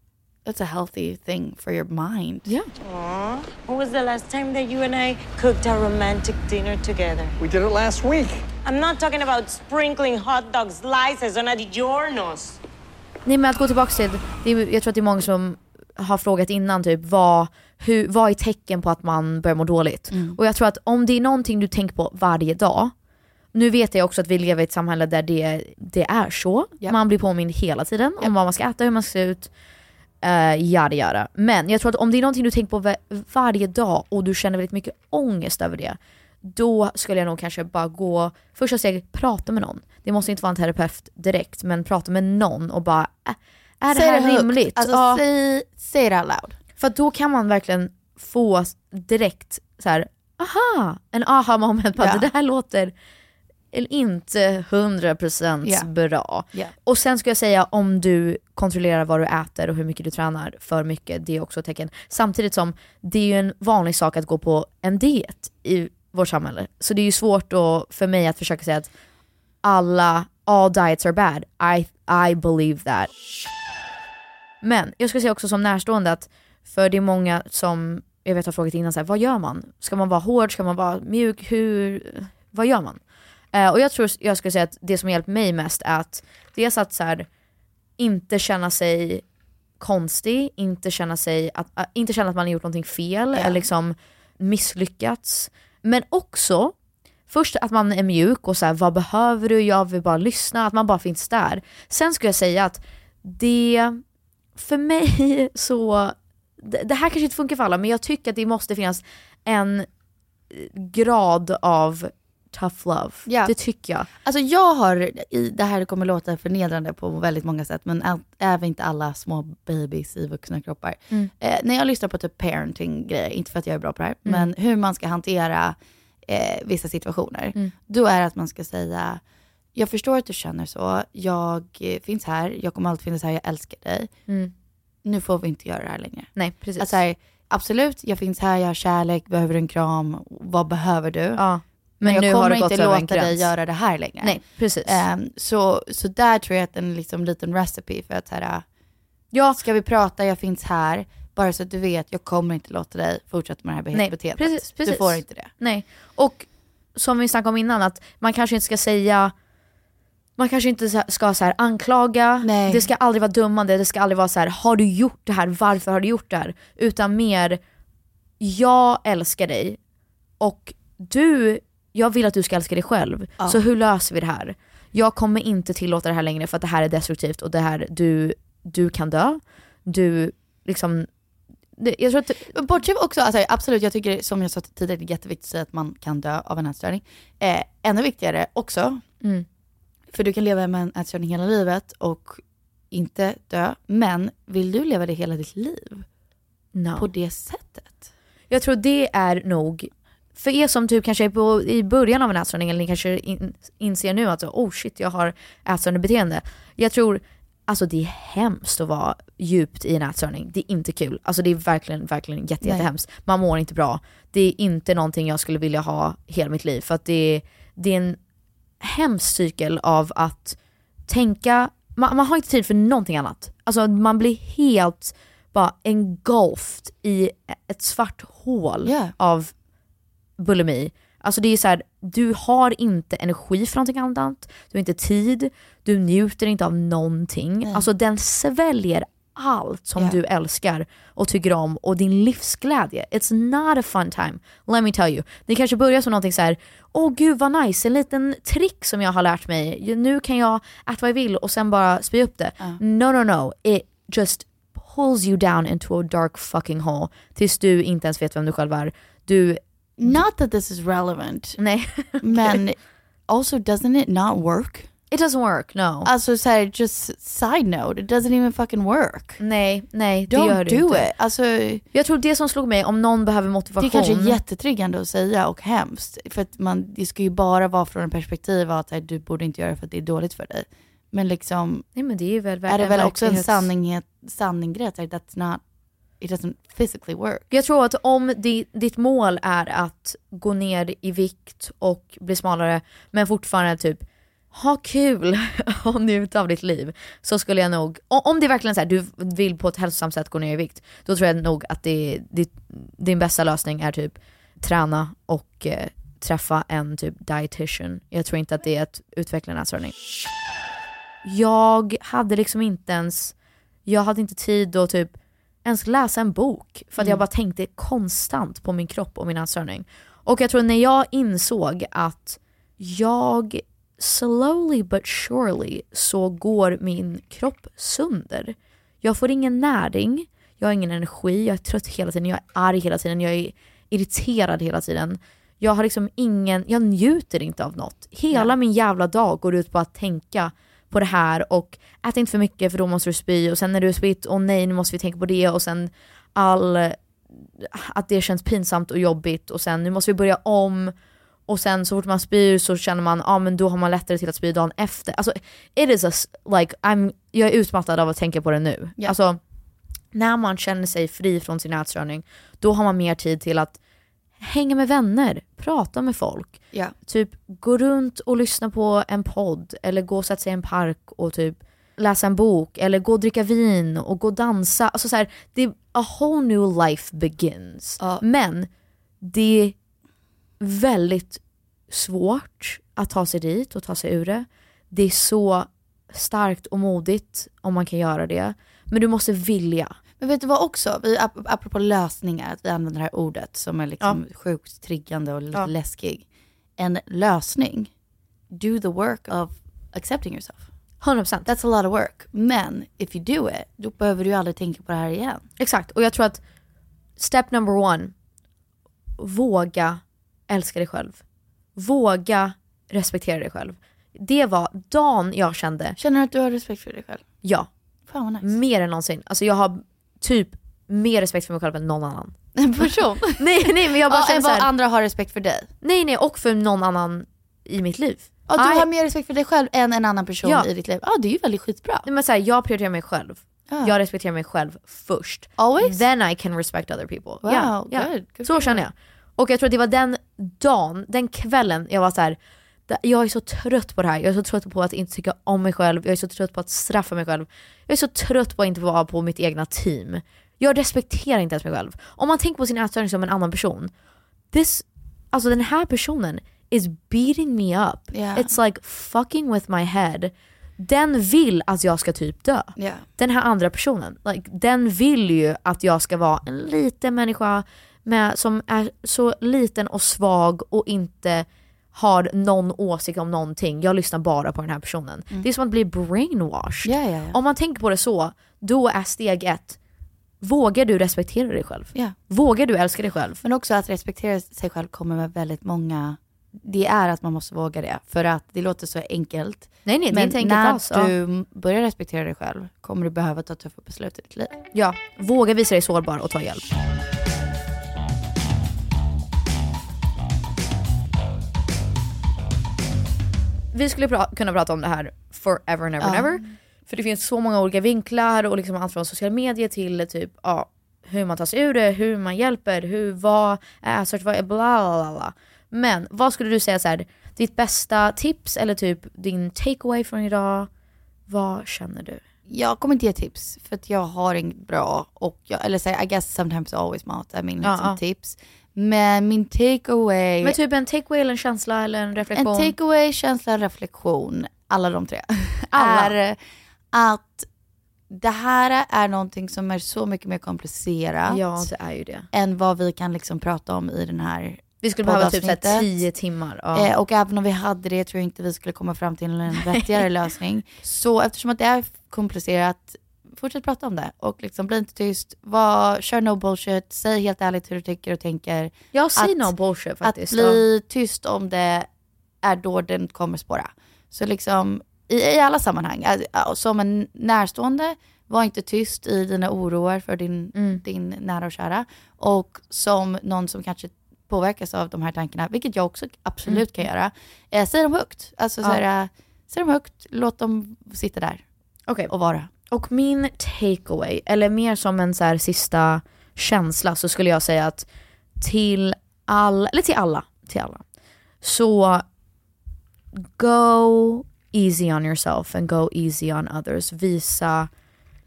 It's a healthy thing for your mind. Yeah. When was the last time that you and I cooked a romantic dinner together? We did it last week. I'm not talking about sprinkling hot dog slices on a DiGiorno's. Nej men att gå tillbaka till, det är, jag tror att det är många som har frågat innan typ vad, hur, vad är tecken på att man börjar må dåligt? Mm. Och jag tror att om det är någonting du tänker på varje dag, nu vet jag också att vi lever i ett samhälle där det, det är så, man blir påmind hela tiden om vad man ska äta, hur man ska se ut, uh, yada yada. Men jag tror att om det är någonting du tänker på va- varje dag och du känner väldigt mycket ångest över det, då skulle jag nog kanske bara gå, första steget, prata med någon. Det måste inte vara en terapeut direkt, men prata med någon och bara, äh, är det här det högt. rimligt? Alltså, Ja. säg, säg det out loud. För då kan man verkligen få direkt så här, aha, en aha moment på att Ja. det där låter inte 100% Ja. bra. Ja. Och sen ska jag säga om du kontrollerar vad du äter och hur mycket du tränar för mycket, det är också ett tecken. Samtidigt som det är ju en vanlig sak att gå på en diet i vårt samhälle. Så det är ju svårt då för mig att försöka säga att alla, all diets are bad. I, I believe that. Men jag ska säga också som närstående att, för det är många som, jag vet har frågat innan, så här, vad gör man? Ska man vara hård? Ska man vara mjuk? Hur, vad gör man? Eh, och jag tror jag skulle säga att det som hjälpt mig mest är att dels att så här, inte känna sig konstig, inte känna, sig att, äh, inte känna att man har gjort någonting fel eller liksom misslyckats. Men också Först att man är mjuk och så här, vad behöver du? Jag vill bara lyssna, att man bara finns där. Sen skulle jag säga att det, för mig så, det, det här kanske inte funkar för alla men jag tycker att det måste finnas en eh, grad av tough love. Ja. Det tycker jag. Alltså jag har, i, det här kommer låta förnedrande på väldigt många sätt, men all, även inte alla små babies i vuxna kroppar. Mm. Eh, när jag lyssnar på typ parenting-grejer, inte för att jag är bra på det här, Mm. men hur man ska hantera eh, vissa situationer. Mm. Då är det att man ska säga, jag förstår att du känner så, jag eh, finns här, jag kommer alltid finnas här, jag älskar dig. Mm. Nu får vi inte göra det här längre. Nej, precis. Alltså här, absolut, jag finns här, jag har kärlek, behöver du en kram, vad behöver du? Ja. Men, Men nu jag har kommer det gått inte låta dig göra det här längre. Nej, precis. Ehm, så, så där tror jag att en liksom, liten recipe för att så här, ja. ska vi prata, jag finns här, bara så att du vet, jag kommer inte låta dig fortsätta med det här Nej, beteendet. precis, precis. Du får inte det. Nej. Och som vi snackade om innan, att man kanske inte ska säga man kanske inte ska så här anklaga, Nej. det ska aldrig vara dömande, det ska aldrig vara så här: har du gjort det här, varför har du gjort det här? Utan mer, jag älskar dig och du, jag vill att du ska älska dig själv. Ja. Så hur löser vi det här? Jag kommer inte tillåta det här längre för att det här är destruktivt och det här, du, du kan dö. Du, liksom, jag tror att Bortsett också, alltså, absolut jag tycker som jag sa tidigare, det är jätteviktigt att säga att man kan dö av en ätstörning. Eh, ännu viktigare också, Mm. för du kan leva med en ätstörning hela livet och inte dö, men vill du leva det hela ditt liv? No. På det sättet? Jag tror det är nog, för er som typ kanske är på, i början av en ätstörning eller ni kanske in, inser nu att oh shit jag har ätstörande beteende. Jag tror, alltså det är hemskt att vara djupt i en ätstörning. Det är inte kul. Alltså det är verkligen, verkligen jätte, jättehemskt. Man mår inte bra. Det är inte någonting jag skulle vilja ha hela mitt liv. För att det är, det är en hemsk cykel av att tänka, man, man har inte tid för någonting annat. Alltså man blir helt bara engulfed i ett svart hål Yeah. av bulimi. Alltså det är så här, du har inte energi för någonting annat, du har inte tid, du njuter inte av någonting. Nej. Alltså den sväljer allt som Yeah. du älskar och tycker om och din livsglädje. It's not a fun time, let me tell you. Det kanske börjar som någonting så här, åh gud vad nice, en liten trick som jag har lärt mig. Nu kan jag äta vad jag vill och sen bara spy upp det. No no no, it just pulls you down into a dark fucking hole tills du inte ens vet vem du själv är. Du... Not that this is relevant. Nej. Men also doesn't it not work? It doesn't work, no. Alltså såhär, just side note, it doesn't even fucking work. Nej, nej det Don't gör det do inte. it. Alltså, Jag tror det som slog mig, om någon behöver det motivation. är kanske jättetriggande att säga och hemskt. För att man, det ska ju bara vara från en perspektiv av att så här, du borde inte göra det för att det är dåligt för dig. Men liksom, Nej men det är väl är det väl också en sanning, sanninggrej att så här, that's not, it doesn't physically work. Jag tror att om di, ditt mål är att gå ner i vikt och bli smalare men fortfarande typ ha kul och njuta av ditt liv så skulle jag nog, om det är verkligen så här, du vill på ett hälsosamt sätt gå ner i vikt, då tror jag nog att det, det, din bästa lösning är typ träna och eh, träffa en typ dietitian. Jag tror inte att det är att utveckla en ätstörning. Jag hade liksom inte ens, jag hade inte tid att typ ens läsa en bok för att jag Mm. bara tänkte konstant på min kropp och min ätstörning. Och jag tror när jag insåg att jag slowly but surely så går min kropp sönder. Jag får ingen näring, jag har ingen energi, jag är trött hela tiden, jag är arg hela tiden, jag är irriterad hela tiden. Jag har liksom ingen, jag njuter inte av något. Hela min jävla dag går ut på att tänka på det här och ät inte för mycket för då måste du spy och sen när du har spytt, och nej nu måste vi tänka på det och sen all, att det känns pinsamt och jobbigt och sen nu måste vi börja om och sen så fort man spyr så känner man, ja ah, men då har man lättare till att spy dagen efter. Alltså it is a, like, I'm, jag är utmattad av att tänka på det nu. Alltså när man känner sig fri från sin ätstörning, då har man mer tid till att hänga med vänner, prata med folk. Ja. Typ gå runt och lyssna på en podd eller gå och sätta sig i en park och typ läsa en bok eller gå och dricka vin och gå och dansa. Alltså så här, det a whole new life begins. Men det är väldigt svårt att ta sig dit och ta sig ur det. Det är så starkt och modigt om man kan göra det. Men du måste vilja. Men vet du vad också? Vi, ap- apropå lösningar, att vi använder det här ordet som är liksom sjukt triggande och lite Ja. läskig. En lösning, do the work of accepting yourself. 100%. That's a lot of work. Men if you do it, då behöver du aldrig tänka på det här igen. Exakt, och jag tror att step number one, våga älska dig själv. Våga respektera dig själv. Det var dagen jag kände... Känner du att du har respekt för dig själv? Ja. Fan vad nice. Mer än någonsin. Alltså jag har typ mer respekt för mig själv än någon annan. En person? nej, nej men jag bara ja, känner såhär, andra har respekt för dig. Nej nej, och för någon annan i mitt liv. Ja, du I- har mer respekt för dig själv än en annan person Ja. i ditt liv. Ja, det är ju väldigt skitbra. Nej, men så här, jag prioriterar mig själv. Ja. Jag respekterar mig själv först. Always? Then I can respect other people. Wow, Ja, ja. good. Good Så känner jag. Och jag tror att det var den dagen, den kvällen jag var så här. "Da- jag är så trött på det här, jag är så trött på att inte tycka om mig själv, jag är så trött på att straffa mig själv. Jag är så trött på att inte vara på mitt egna team. Jag respekterar inte ens mig själv. Om man tänker på sin ätstörning som en annan person, this, alltså den här personen is beating me up. Yeah. It's like fucking with my head. Den vill att jag ska typ dö. Yeah. Den här andra personen, like, den vill ju att jag ska vara en liten människa med, som är så liten och svag och inte har någon åsikt om någonting. Jag lyssnar bara på den här personen. Det är som att bli brainwashed. Ja, ja, ja. Om man tänker på det så, då är steg ett, vågar du respektera dig själv? Vågar du älska dig själv? Men också att respektera sig själv kommer med väldigt många det är att man måste våga det. För att det låter så enkelt. Nej, nej, Men enkelt när alls, du börjar respektera dig själv kommer du behöva ta tuffa beslut i ditt liv. Ja, våga visa dig sårbar och ta hjälp. Vi skulle pra- kunna prata om det här forever and ever and ever. För det finns så många olika vinklar och liksom allt från sociala medier till typ ja, hur man tar sig ur det, hur man hjälper, hur, vad är är bla bla bla. Men vad skulle du säga så här, ditt bästa tips eller typ din takeaway från idag? Vad känner du? Jag kommer inte ge tips för att jag har inget bra och jag, eller säga I guess sometimes always mat är min liksom, ja. tips. Men min takeaway, Men typ en takeaway eller en känsla eller en en reflektion? takeaway, känsla, reflektion, alla de tre. Alla. är att det här är någonting som är så mycket mer komplicerat. Ja, det är ju det. Än vad vi kan liksom prata om i den här Vi skulle behöva typ så här poddavsnittet. tio timmar. Ja. Eh, och även om vi hade det tror jag inte vi skulle komma fram till en vettigare lösning. Så eftersom att det är komplicerat, fortsätt prata om det. Och liksom bli inte tyst, var, kör no bullshit, säg helt ärligt hur du tycker och tänker. Ja, säg Att- no bullshit faktiskt. Att bli tyst om det är då den kommer spåra. Så liksom i, i alla sammanhang, äh, som en närstående, var inte tyst i dina oroar för din, Mm. din nära och kära. Och som någon som kanske påverkas av de här tankarna, vilket jag också absolut Mm. kan göra, eh, säg dem högt. Alltså Ja. så här, eh, säg dem högt, låt dem sitta där Okej. och vara. Och min takeaway, eller mer som en så här sista känsla, så skulle jag säga att till alla, eller till alla, till alla, så go easy on yourself and go easy on others. Visa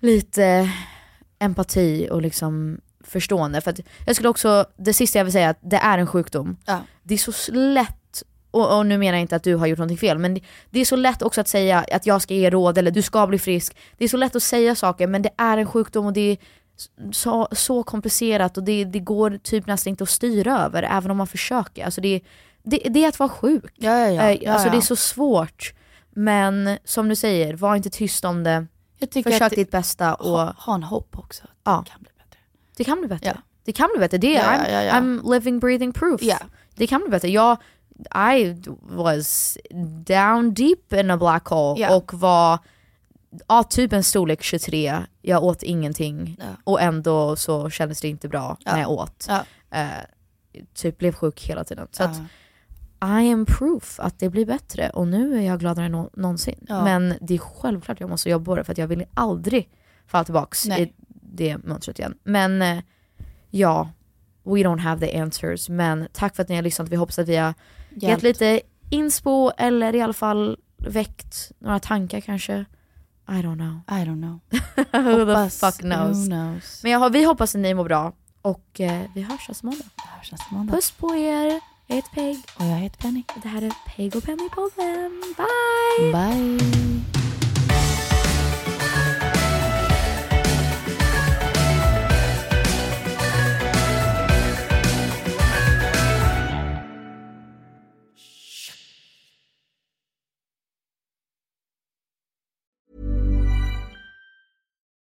lite empati och liksom förstående. För att jag skulle också, det sista jag vill säga att det är en sjukdom. Det är så lätt, och, och nu menar jag inte att du har gjort någonting fel, men det, det är så lätt också att säga att jag ska ge råd eller du ska bli frisk. Det är så lätt att säga saker men det är en sjukdom och det är så, så komplicerat och det, det går typ nästan inte att styra över även om man försöker. Alltså det, det, det är att vara sjuk. Ja, ja, ja. Eh, Ja, alltså det är så svårt. Men som du säger, var inte tyst om det. Försök ditt bästa och... Ha, ha en hopp också. Ja. Det kan bli bättre. Det kan bli bättre. Det, Ja, I'm, ja, ja, ja. I'm living breathing proof. Ja. Det kan bli bättre. Jag, I was down deep in a black hole Ja. och var ja, typ en storlek 23. Jag åt ingenting och ändå så kändes det inte bra Ja. när jag åt. Ja. Eh, typ blev sjuk hela tiden. Så Ja. att I am proof att det blir bättre och nu är jag gladare än nå- någonsin. Ja. Men det är självklart jag måste jobba på det för att jag vill aldrig falla tillbaks Nej. i det mönstret igen. Men eh, ja, we don't have the answers. Men tack för att ni har lyssnat. Vi hoppas att vi har gett lite inspo eller i alla fall väckt några tankar kanske. I don't know. I don't know. Who the Hoppas, fuck knows. who knows. Men jag, vi hoppas att ni mår bra och eh, vi hörs nästa måndag. hörs nästa måndag. Puss på er. Jag heter Peg. Och jag heter Penny. Det här är Peg och Penny-podden. Bye! Bye!